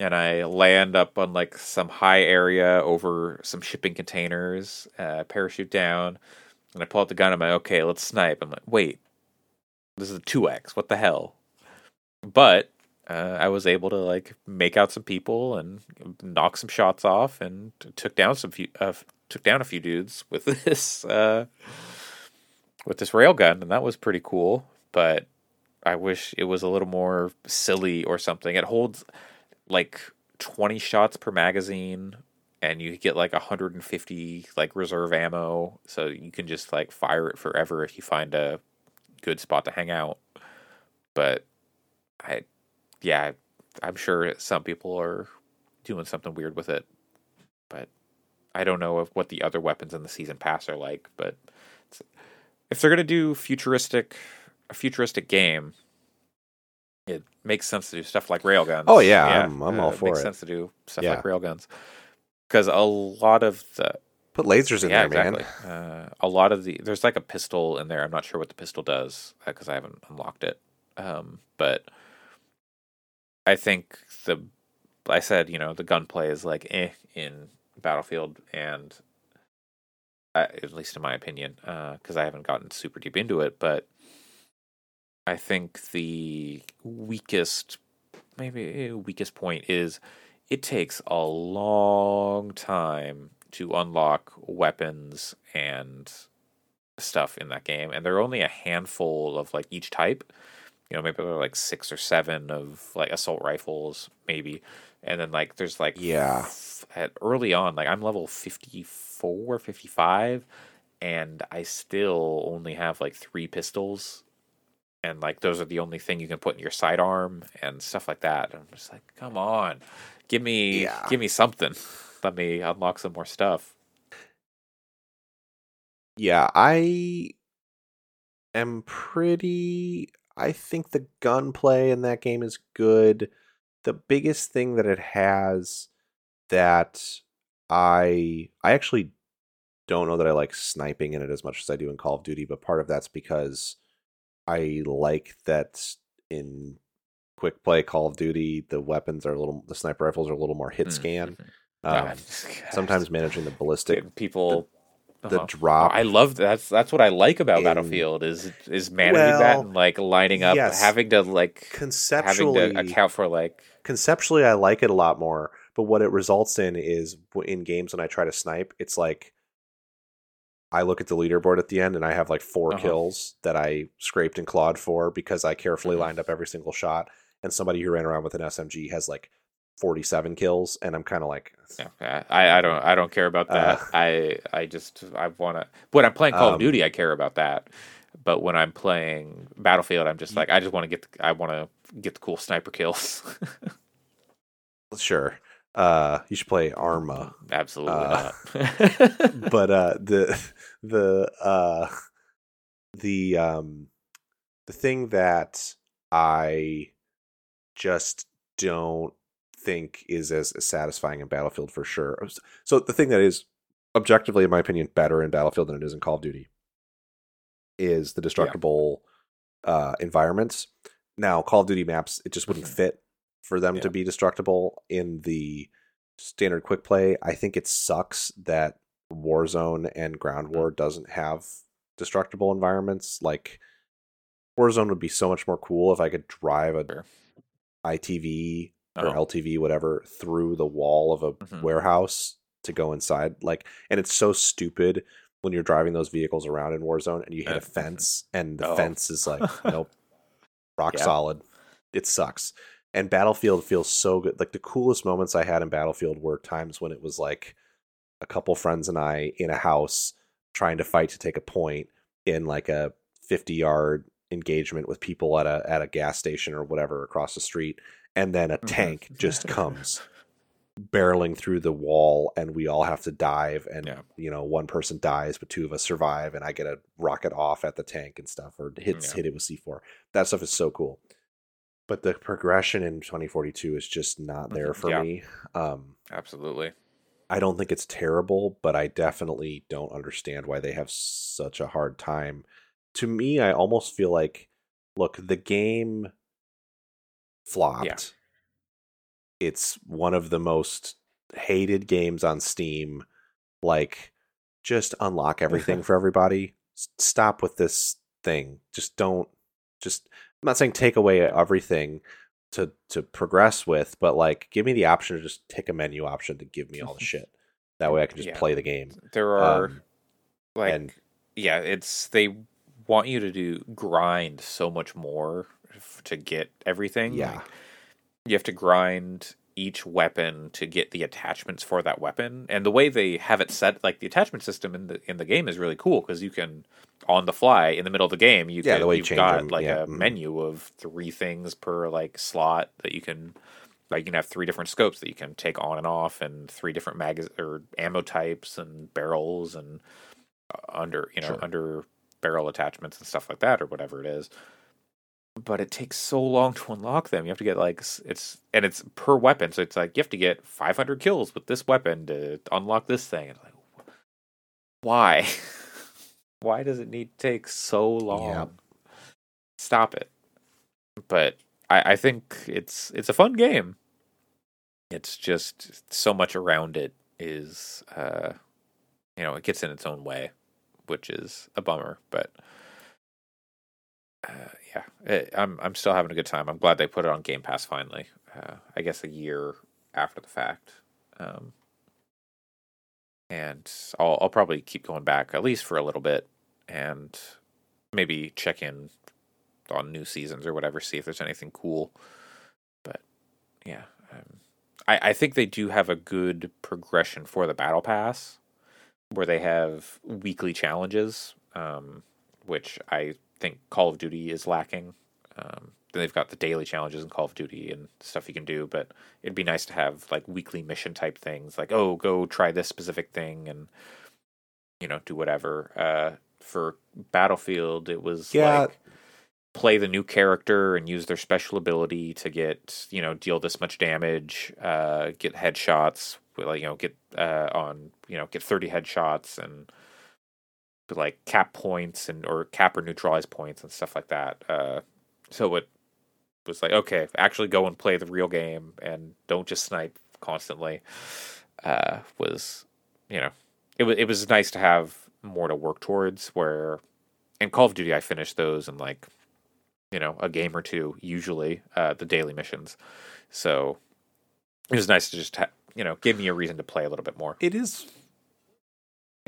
And I land up on like some high area over some shipping containers, uh, parachute down, and I pull out the gun. I'm like, okay, let's snipe. I'm like, wait, this is a 2x. What the hell? But uh, I was able to like make out some people and knock some shots off and took down some few uh, took down a few dudes with this uh, with this railgun, and that was pretty cool. But I wish it was a little more silly or something. It holds like twenty shots per magazine, and you get like hundred and fifty like reserve ammo, so you can just like fire it forever if you find a good spot to hang out. But I, yeah, I'm sure some people are doing something weird with it, but I don't know of what the other weapons in the season pass are like. But it's, if they're gonna do futuristic, a futuristic game, it makes sense to do stuff like railguns. Oh, yeah, I'm- I'm all for it makes it. sense to do stuff Yeah. like railguns because a lot of the Put lasers in yeah, there, man. Uh, a lot of the there's like a pistol in there. I'm not sure what the pistol does because I haven't unlocked it. Um, but I think the I said you know the gunplay is like eh in Battlefield, and I, at least in my opinion, because I haven't gotten super deep into it, but I think the weakest maybe eh, weakest point is it takes a long time to unlock weapons and stuff in that game and there are only a handful of like each type you know maybe there are like six or seven of like assault rifles maybe and then like there's like Yeah. f- at early on like i'm level 54 55 and i still only have like three pistols and like those are the only thing you can put in your sidearm and stuff like that. And I'm just like, come on, give me, Yeah. give me something. Let me unlock some more stuff. Yeah, I am pretty. I think the gunplay in that game is good. The biggest thing that it has that I I actually don't know that I like sniping in it as much as I do in Call of Duty, but part of that's because I like that in quick play Call of Duty the weapons are a little the sniper rifles are a little more hit Mm, scan. mhm. Um, sometimes managing the ballistic Dude, people. The uh-huh. drop I love that's that's what I like about in- Battlefield is is managing that and like lining up, yes. having to like having conceptually to account for like conceptually I like it a lot more, but what it results in is in games when I try to snipe, it's like I look at the leaderboard at the end and I have like 4 Uh-huh. kills that I scraped and clawed for because I carefully Mhm. lined up every single shot and somebody who ran around with an SMG has like 47 kills and I'm kind of like Yeah, I, I don't I don't care about that. Uh, I I just I want to when I'm playing Call Um, of Duty, I care about that. But when I'm playing Battlefield, I'm just like I just want to get the, I want to get the cool sniper kills. sure. Uh you should play Arma. Absolutely Uh, not. but uh the the uh the um the thing that I just don't think is as satisfying in Battlefield for sure. So the thing that is objectively, in my opinion, better in Battlefield than it is in Call of Duty is the destructible uh, environments. Now, Call of Duty maps, it just wouldn't Mhm. fit for them to be destructible in the standard quick play. I think it sucks that Warzone and Ground Mm. War doesn't have destructible environments. Like Warzone would be so much more cool if I could drive a Sure. ITV or Oh. LTV, whatever, through the wall of a Mhm. warehouse to go inside. Like, and it's so stupid when you're driving those vehicles around in Warzone and you hit a fence and the oh. fence is like, nope, rock Yeah. solid. It sucks. And Battlefield feels so good. Like the coolest moments I had in Battlefield were times when it was like a couple friends and I in a house trying to fight to take a point in like a 50 yard engagement with people at a at a gas station or whatever across the street and then a Mhm. tank just comes barreling through the wall and we all have to dive and Yeah. you know one person dies but two of us survive and I get a rocket off at the tank and stuff or hits Yeah. hit it with C4 that stuff is so cool but the progression in 2042 is just not there Mhm. for Yeah. me um Absolutely. I don't think it's terrible, but I definitely don't understand why they have such a hard time. To me, I almost feel like, look, the game flopped. It's one of the most hated games on Steam. Like, just unlock everything for everybody. Stop with this thing. Just don't. Just. I'm not saying take away everything to to progress with, but like, give me the option to just take a menu option to give me all the shit. That way, I can just Yeah. play the game. There are Um, like and- yeah, it's they want you to do grind so much more to get everything. Yeah. Like, you have to grind each weapon to get the attachments for that weapon. And the way they have it set, like the attachment system in the in the game is really cool because you can on the fly in the middle of the game, you Yeah, can the way you you've change got them, like yeah, a mhm. menu of three things per like slot that you can like you can have three different scopes that you can take on and off and three different magaz or ammo types and barrels and uh, under you know Sure. under barrel attachments and stuff like that or whatever it is but it takes so long to unlock them. You have to get like it's and it's per weapon so it's like you have to get 500 kills with this weapon to unlock this thing. It's like why? Why does it need to take so long? Stop it. But I, I think it's it's a fun game. It's just so much around it is uh you know it gets in its own way which is a bummer but uh, yeah it, i'm i'm still having a good time. I'm glad they put it on game pass finally uh, i guess a year after the fact. Um and i'll i'll probably keep going back at least for a little bit and maybe check in on new seasons or whatever see if there's anything cool. But yeah um, I, I think they do have a good progression for the battle pass where they have weekly challenges um, which i think call of duty is lacking um, then they've got the daily challenges in call of duty and stuff you can do but it'd be nice to have like weekly mission type things like oh go try this specific thing and you know do whatever uh, for battlefield it was Yeah. like play the new character and use their special ability to get you know deal this much damage uh get headshots like you know get uh on you know get 30 headshots and like cap points and or cap or neutralize points and stuff like that uh so it was like okay actually go and play the real game and don't just snipe constantly uh was you know it was it was nice to have more to work towards where in Call of Duty I finished those in like you know a game or two usually uh the daily missions. So it was nice to just ha- you know give me a reason to play a little bit more. It is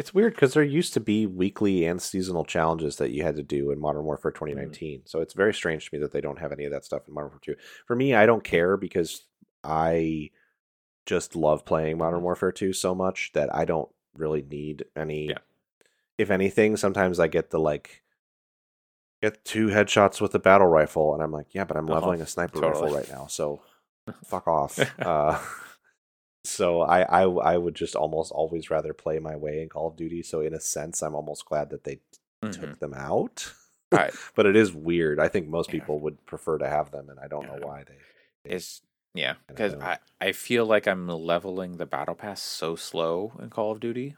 it's weird because there used to be weekly and seasonal challenges that you had to do in modern warfare 2019 so it's very strange to me that they don't have any of that stuff in modern warfare 2 for me i don't care because i just love playing modern warfare 2 so much that i don't really need any Yeah. if anything sometimes i get the like get two headshots with a battle rifle and i'm like yeah but i'm Uh-huh. leveling a sniper Totally. rifle right now so fuck off uh so I, I I would just almost always rather play my way in Call of Duty. So in a sense, I'm almost glad that they Mhm. took them out. Right. but it is weird. I think most Yeah. people would prefer to have them, and I don't know why they. It's yeah, because know. I, I feel like I'm leveling the battle pass so slow in Call of Duty.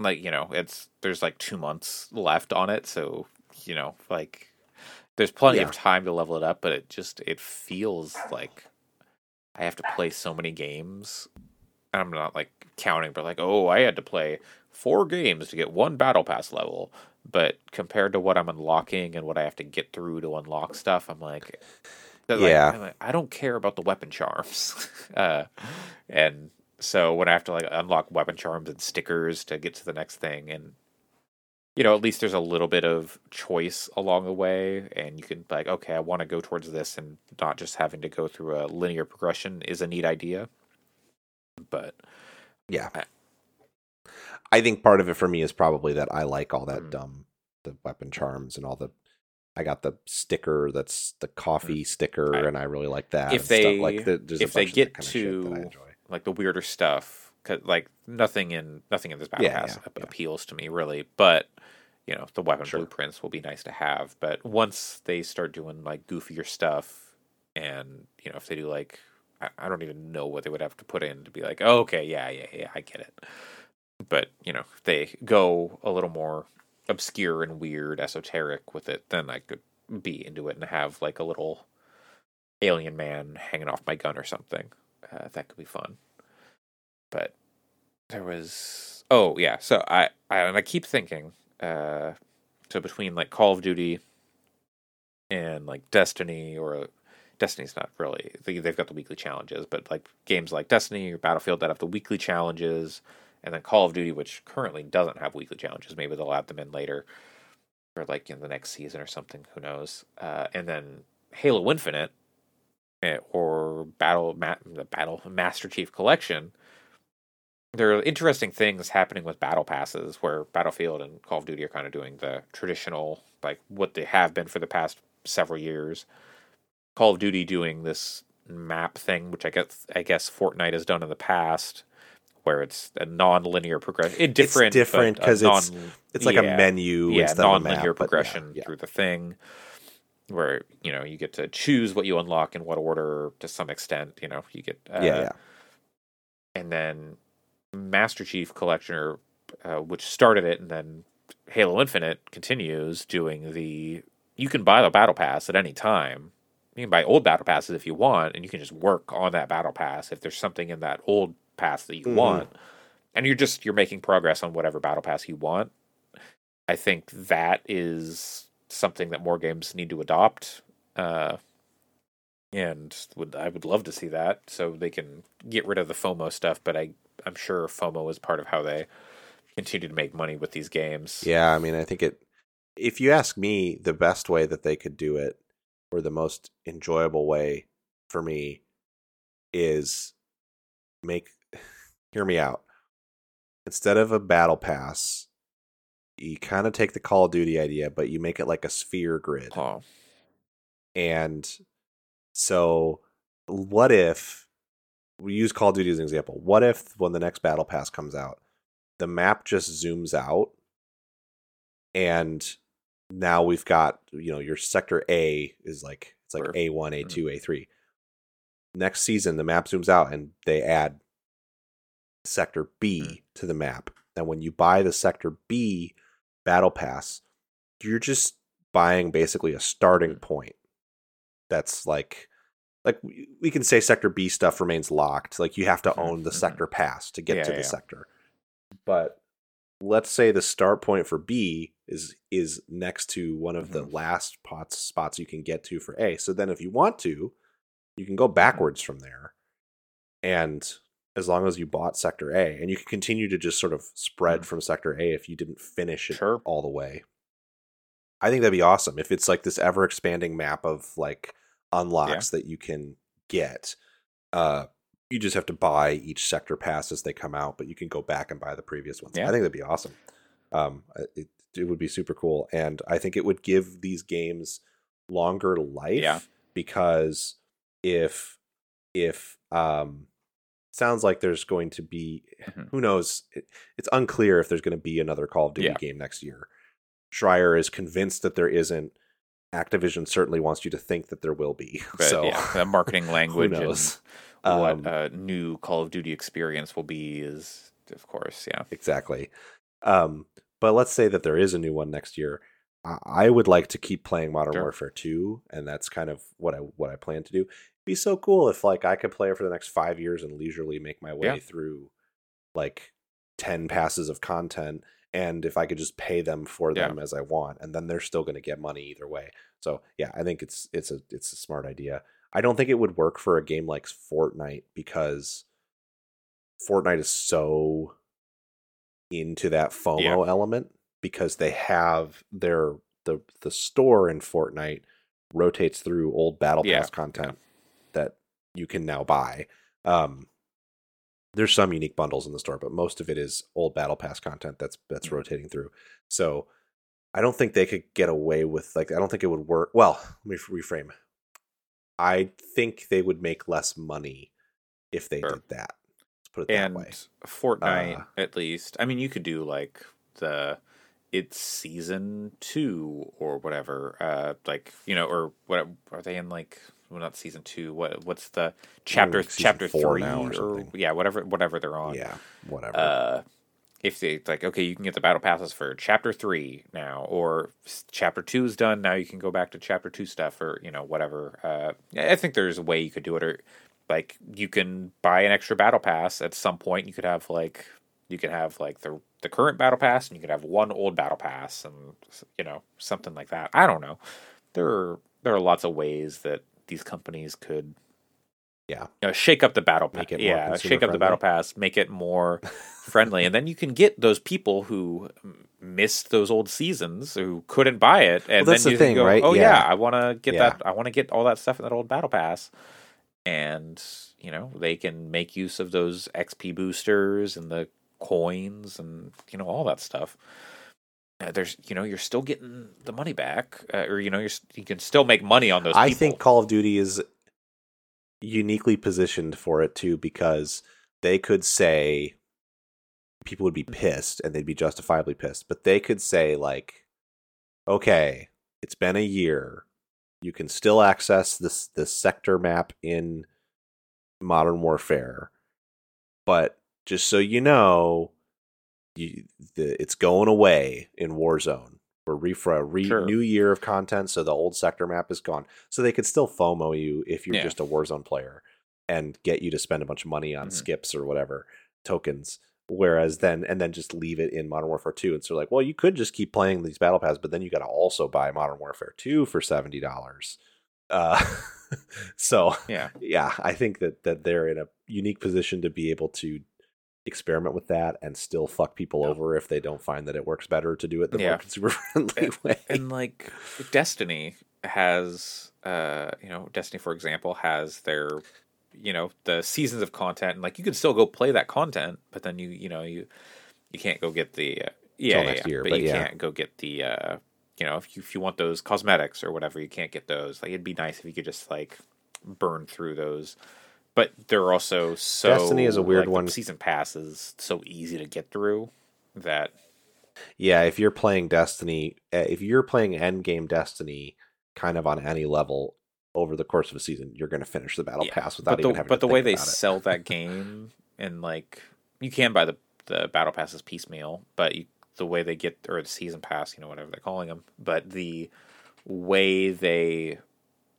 Like you know, it's there's like two months left on it, so you know, like there's plenty Yeah. of time to level it up, but it just it feels like I have to play so many games. I'm not like counting, but like, oh, I had to play four games to get one battle pass level. But compared to what I'm unlocking and what I have to get through to unlock stuff, I'm like, like, Yeah. I'm like, I don't care about the weapon charms. uh, and so when I have to like unlock weapon charms and stickers to get to the next thing, and you know, at least there's a little bit of choice along the way, and you can like, okay, I want to go towards this, and not just having to go through a linear progression is a neat idea. But Yeah. I- I think part of it for me is probably that I like all that Mhm. dumb the weapon charms and all the I got the sticker that's the coffee sticker I- and I really like that. If and stuff. they- like the, if they bunch of that get kind of shit that I to- like the weirder stuff, 'cause, like nothing in nothing in this battle Yeah, pass yeah, yeah. appeals to me really. But you know, the weapon Sure. blueprints will be nice to have. But once they start doing like goofier stuff, and you know, if they do like I, I don't even know what they would have to put in to be like, oh, okay, yeah, yeah, yeah, I get it. But you know, if they go a little more obscure and weird, esoteric with it, then I could be into it and have like a little alien man hanging off my gun or something. Uh, that could be fun. But there was oh yeah, so I, I and I keep thinking uh so between like Call of Duty and like Destiny or Destiny's not really they, they've got the weekly challenges, but like games like Destiny or Battlefield that have the weekly challenges, and then Call of Duty, which currently doesn't have weekly challenges, maybe they'll add them in later or like in the next season or something. Who knows? Uh, and then Halo Infinite eh, or Battle Ma- the Battle Master Chief Collection. There are interesting things happening with battle passes where Battlefield and Call of Duty are kind of doing the traditional, like what they have been for the past several years. Call of Duty doing this map thing, which I guess I guess Fortnite has done in the past, where it's a non-linear progression. It different, but different a 'cause it's- It's like a menu yeah, instead of a non-linear map, but yeah, progression yeah. through the thing, where you know you get to choose what you unlock in what order to some extent. You know, you get uh, yeah, yeah. and then Master Chief Collection, uh, which started it, and then Halo Infinite continues doing the. You can buy the battle pass at any time. You can buy old battle passes if you want, and you can just work on that battle pass if there's something in that old pass that you Mhm. want, and you're just you're making progress on whatever battle pass you want. I think that is something that more games need to adopt. Uh, and would I would love to see that so they can get rid of the FOMO stuff. But I I'm sure FOMO is part of how they continue to make money with these games. Yeah, I mean, I think it. If you ask me, the best way that they could do it, or the most enjoyable way for me, is make. Hear me out. Instead of a battle pass, you kind of take the Call of Duty idea, but you make it like a sphere grid. Oh, And so, what if we use Call of Duty as an example? What if when the next Battle Pass comes out, the map just zooms out, and now we've got you know your sector A is like it's like Sure. A one, A two, A three. Next season, the map zooms out and they add sector B hmm. to the map. And when you buy the sector B battle pass, you're just buying basically a starting hmm. point. That's like like we can say sector B stuff remains locked. Like you have to Mhm, own the mhm. sector pass to get Yeah, to the yeah. sector. But let's say the start point for B is is next to one of the Mhm. last pots spots you can get to for A. So then if you want to, you can go backwards from there. And as long as you bought sector A and you can continue to just sort of spread Mhm. from sector A if you didn't finish it Sure. all the way. I think that'd be awesome if it's like this ever expanding map of like unlocks that you can get. Uh you just have to buy each sector pass as they come out, but you can go back and buy the previous ones. Yeah. I think that'd be awesome. Um, it, it would be super cool, and I think it would give these games longer life. Yeah. Because if if um, sounds like there's going to be, Mhm. who knows? It, it's unclear if there's going to be another Call of Duty Yeah. game next year. Schreier is convinced that there isn't. Activision certainly wants you to think that there will be. but so yeah, the marketing language and what Um, a new Call of Duty experience will be is, of course, yeah. exactly. Um, but let's say that there is a new one next year. I, I would like to keep playing Modern Sure. Warfare 2, and that's kind of what I what I plan to do. It'd be so cool if like I could play it for the next five years and leisurely make my way Yeah. through like ten passes of content, and if I could just pay them for Yeah. them as I want, and then they're still going to get money either way. So yeah, I think it's it's a it's a smart idea. I don't think it would work for a game like Fortnite because Fortnite is so into that FOMO element because they have their the the store in Fortnite rotates through old battle pass Yeah, content that you can now buy. Um, there's some unique bundles in the store, but most of it is old battle pass content that's that's Mhm. rotating through. So I don't think they could get away with like I don't think it would work. Well, let me reframe. I think they would make less money if they Sure. did that. Let's put it that and way. Fortnite Uh, at least. I mean, you could do like the it's season two or whatever. Uh, like you know, or what are they in? Like, well, not season two. What what's the chapter like chapter three now or or, yeah, whatever whatever they're on. Yeah, whatever. Uh, if they like, okay, you can get the battle passes for chapter three now, or chapter two is done. Now you can go back to chapter two stuff, or you know, whatever. Uh, I I think there's a way you could do it, or like you can buy an extra battle pass at some point. You could have like you could have like the the current battle pass, and you could have one old battle pass, and you know something like that. I don't know. There are there are lots of ways that these companies could Yeah. you know, shake up the battle pass. Make it more Yeah, shake up the battle pass, make it more friendly, and then you can get those people who missed those old seasons who couldn't buy it, and that's then the you can thing, go, right? "Oh yeah, Yeah. I want to get Yeah. that. I want to get all that stuff in that old battle pass," and you know they can make use of those XP boosters and the coins and you know all that stuff. Uh, there's you know you're still getting the money back, uh, or you know you're you can still make money on those. I people. think Call of Duty is uniquely positioned for it too because they could say people would be Mm-hmm. pissed and they'd be justifiably pissed, but they could say like, okay, it's been a year. You can still access this this sector map in Modern Warfare, but just so you know, you the, it's going away in Warzone. We're re for a re, Sure. new year of content, so the old sector map is gone. So they could still FOMO you if you're Yeah. just a Warzone player and get you to spend a bunch of money on Mhm. skips or whatever tokens. Whereas then and then just leave it in Modern Warfare 2. And so like, well, you could just keep playing these battle pass, but then you got to also buy Modern Warfare 2 for seventy dollars. Uh, so yeah. yeah, I think that that they're in a unique position to be able to experiment with that and still fuck people Yeah. over if they don't find that it works better to do it the Yeah. more consumer friendly way. and like destiny has uh you know destiny for example has their you know the seasons of content and like you can still go play that content but then you you know you you can't go get the uh, yeah, yeah, year, but, but you yeah. can't go get the uh you know if you if you want those cosmetics or whatever you can't get those like it'd be nice if you could just like burn through those but they're also so Destiny is a weird like, one. season pass is so easy to get through that yeah, if you're playing Destiny, uh, if you're playing endgame Destiny kind of on any level over the course of a season, you're going to finish the battle Yeah, pass without but the even having but the way they sell that game and like you can buy the the battle passes piecemeal, but you, the way they get or the season pass, you know, whatever they're calling them, but the way they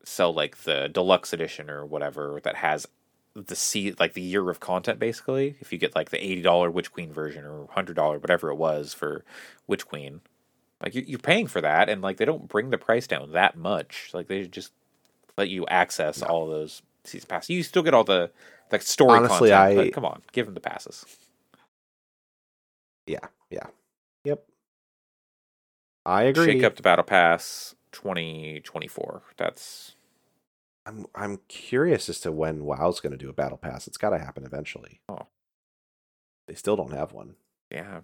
sell like the deluxe edition or whatever that has the see like the year of content basically. If you get like the eighty dollar Witch Queen version or hundred dollar whatever it was for Witch Queen, like you, you're paying for that, and like they don't bring the price down that much. Like they just let you access No. all those season passes. You still get all the like story Honestly, content, I- but come on, give them the passes. Yeah, yeah, yep. I agree. Shake up the battle pass twenty twenty four. That's I'm I'm curious as to when WoW's going to do a battle pass. It's got to happen eventually. Oh. They still don't have one. yeah.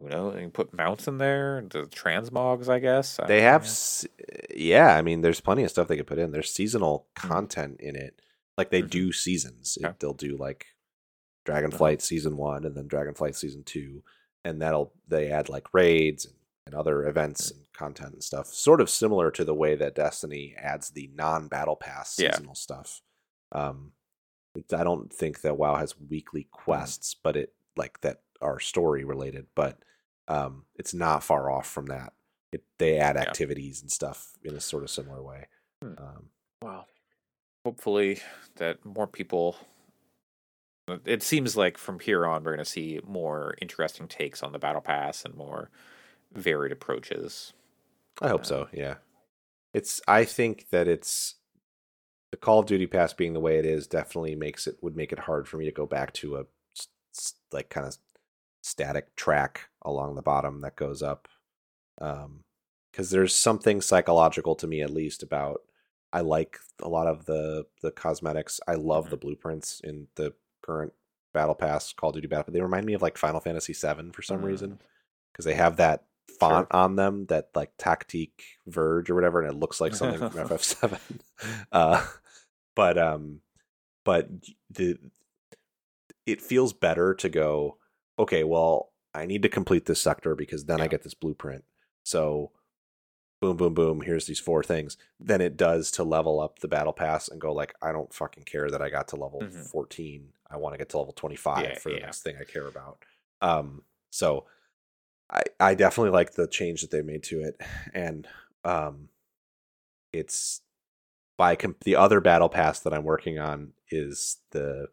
You know, you put mounts in there, the transmogs, I guess. I They have, know. yeah. I mean, there's plenty of stuff they could put in. There's seasonal Mhm. content in it. Like they Mhm. do seasons. It- they'll do like Uh-huh. Dragonflight season one and then Dragonflight season two, and that'll they add like raids and, and other events and content and stuff. Sort of similar to the way that Destiny adds the non-battle pass Yeah. seasonal stuff. Um, I don't think that WoW has weekly quests, but it like that are story related, but um, it's not far off from that. It, they add Yeah. activities and stuff in a sort of similar way. Hmm. Um, Well, hopefully that more people. It seems like from here on we're going to see more interesting takes on the battle pass and more varied approaches. I hope so. Yeah, it's. I think that it's the Call of Duty pass being the way it is definitely makes it would make it hard for me to go back to a like kind of static track along the bottom that goes up. Um, because there's something psychological to me at least about I like a lot of the the cosmetics. I love Mhm. the blueprints in the current Battle Pass Call of Duty Battle. They remind me of like Final Fantasy VII for some Mm. reason because they have that font on them, that like Tactique Verge or whatever, and it looks like something from FF7. Uh, but um, but the it feels better to go. Okay, well, I need to complete this sector because then I get this blueprint. So boom, boom, boom. Here's these four things. Than it does to level up the battle pass and go like, I don't fucking care that I got to level Mhm. 14. I want to get to level 25 Yeah, for the yeah. next thing I care about. Um, so I I definitely like the change that they made to it, and um, it's by com- the other battle pass that I'm working on is the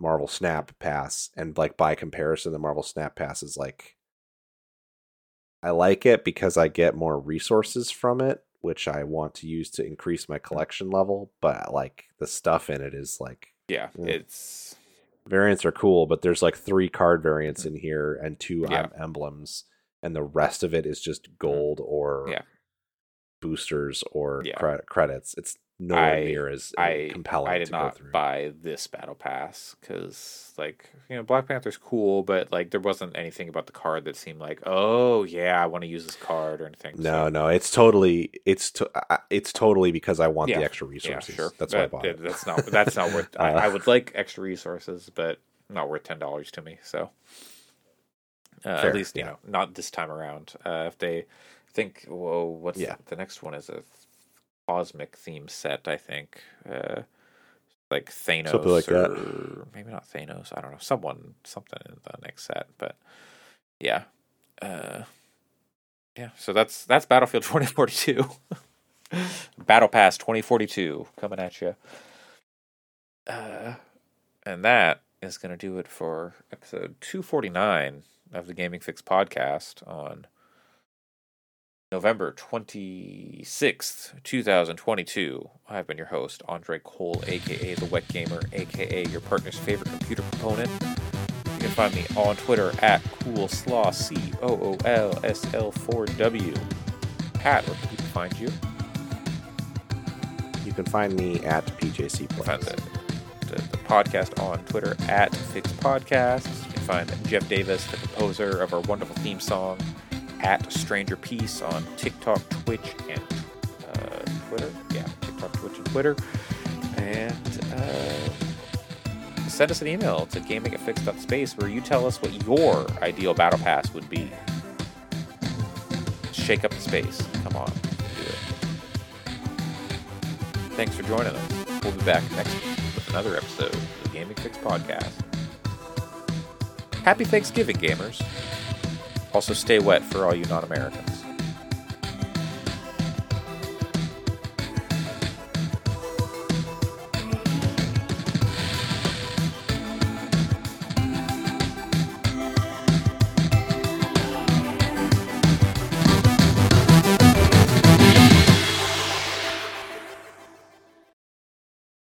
Marvel Snap pass, and like by comparison, the Marvel Snap pass is like I like it because I get more resources from it, which I want to use to increase my collection level. But like the stuff in it is like Yeah, Mm. it's variants are cool, but there's like three card variants mm. in here and two Yeah. em- emblems, and the rest of it is just mm. gold or Yeah. boosters or Yeah. cre- credits. It's nowhere I- near as uh, I compelling. I did not buy this battle pass because like you know Black Panther's cool, but like there wasn't anything about the card that seemed like oh yeah I want to use this card or anything. No, so, no, it's totally it's to, it's totally because I want Yeah. the extra resources. yeah, sure. That's why I bought it. That's not that's not worth. I, Uh, I would like extra resources, but not worth ten dollars to me. So uh, Fair, at least you yeah. know not this time around. Uh, if they think whoa, what's Yeah. the, the next one is a cosmic theme set. I think. Uh, like Thanos Something like that. or maybe not Thanos. I don't know. Someone something in the next set, but yeah. Uh yeah, so that's that's Battlefield 2042. Battle Pass 2042 coming at you. Uh and that is going to do it for episode 249 of the Gaming Fix podcast on November 26th, 2022. I've been your host, Andre Cole, aka The Wet Gamer, aka your partner's favorite computer proponent. You can find me on Twitter at CoolSlaw, C O O L S L 4 W. Pat, where can people find you? You can find me at PJC You can Plays. find the, the, the podcast on Twitter at Fix Podcasts. You can find Jeff Davis, the composer of our wonderful theme song, at Stranger Peace on TikTok, Twitch, and uh, Twitter. Yeah, TikTok, Twitch, and Twitter. And uh, send us an email to gamingatfix.space where you tell us what your ideal battle pass would be. Shake up the space. Come on, do it. Thanks for joining us. We'll be back next week with another episode of the Gaming Fix Podcast. Happy Thanksgiving, gamers. Also, stay wet for all you non Americans.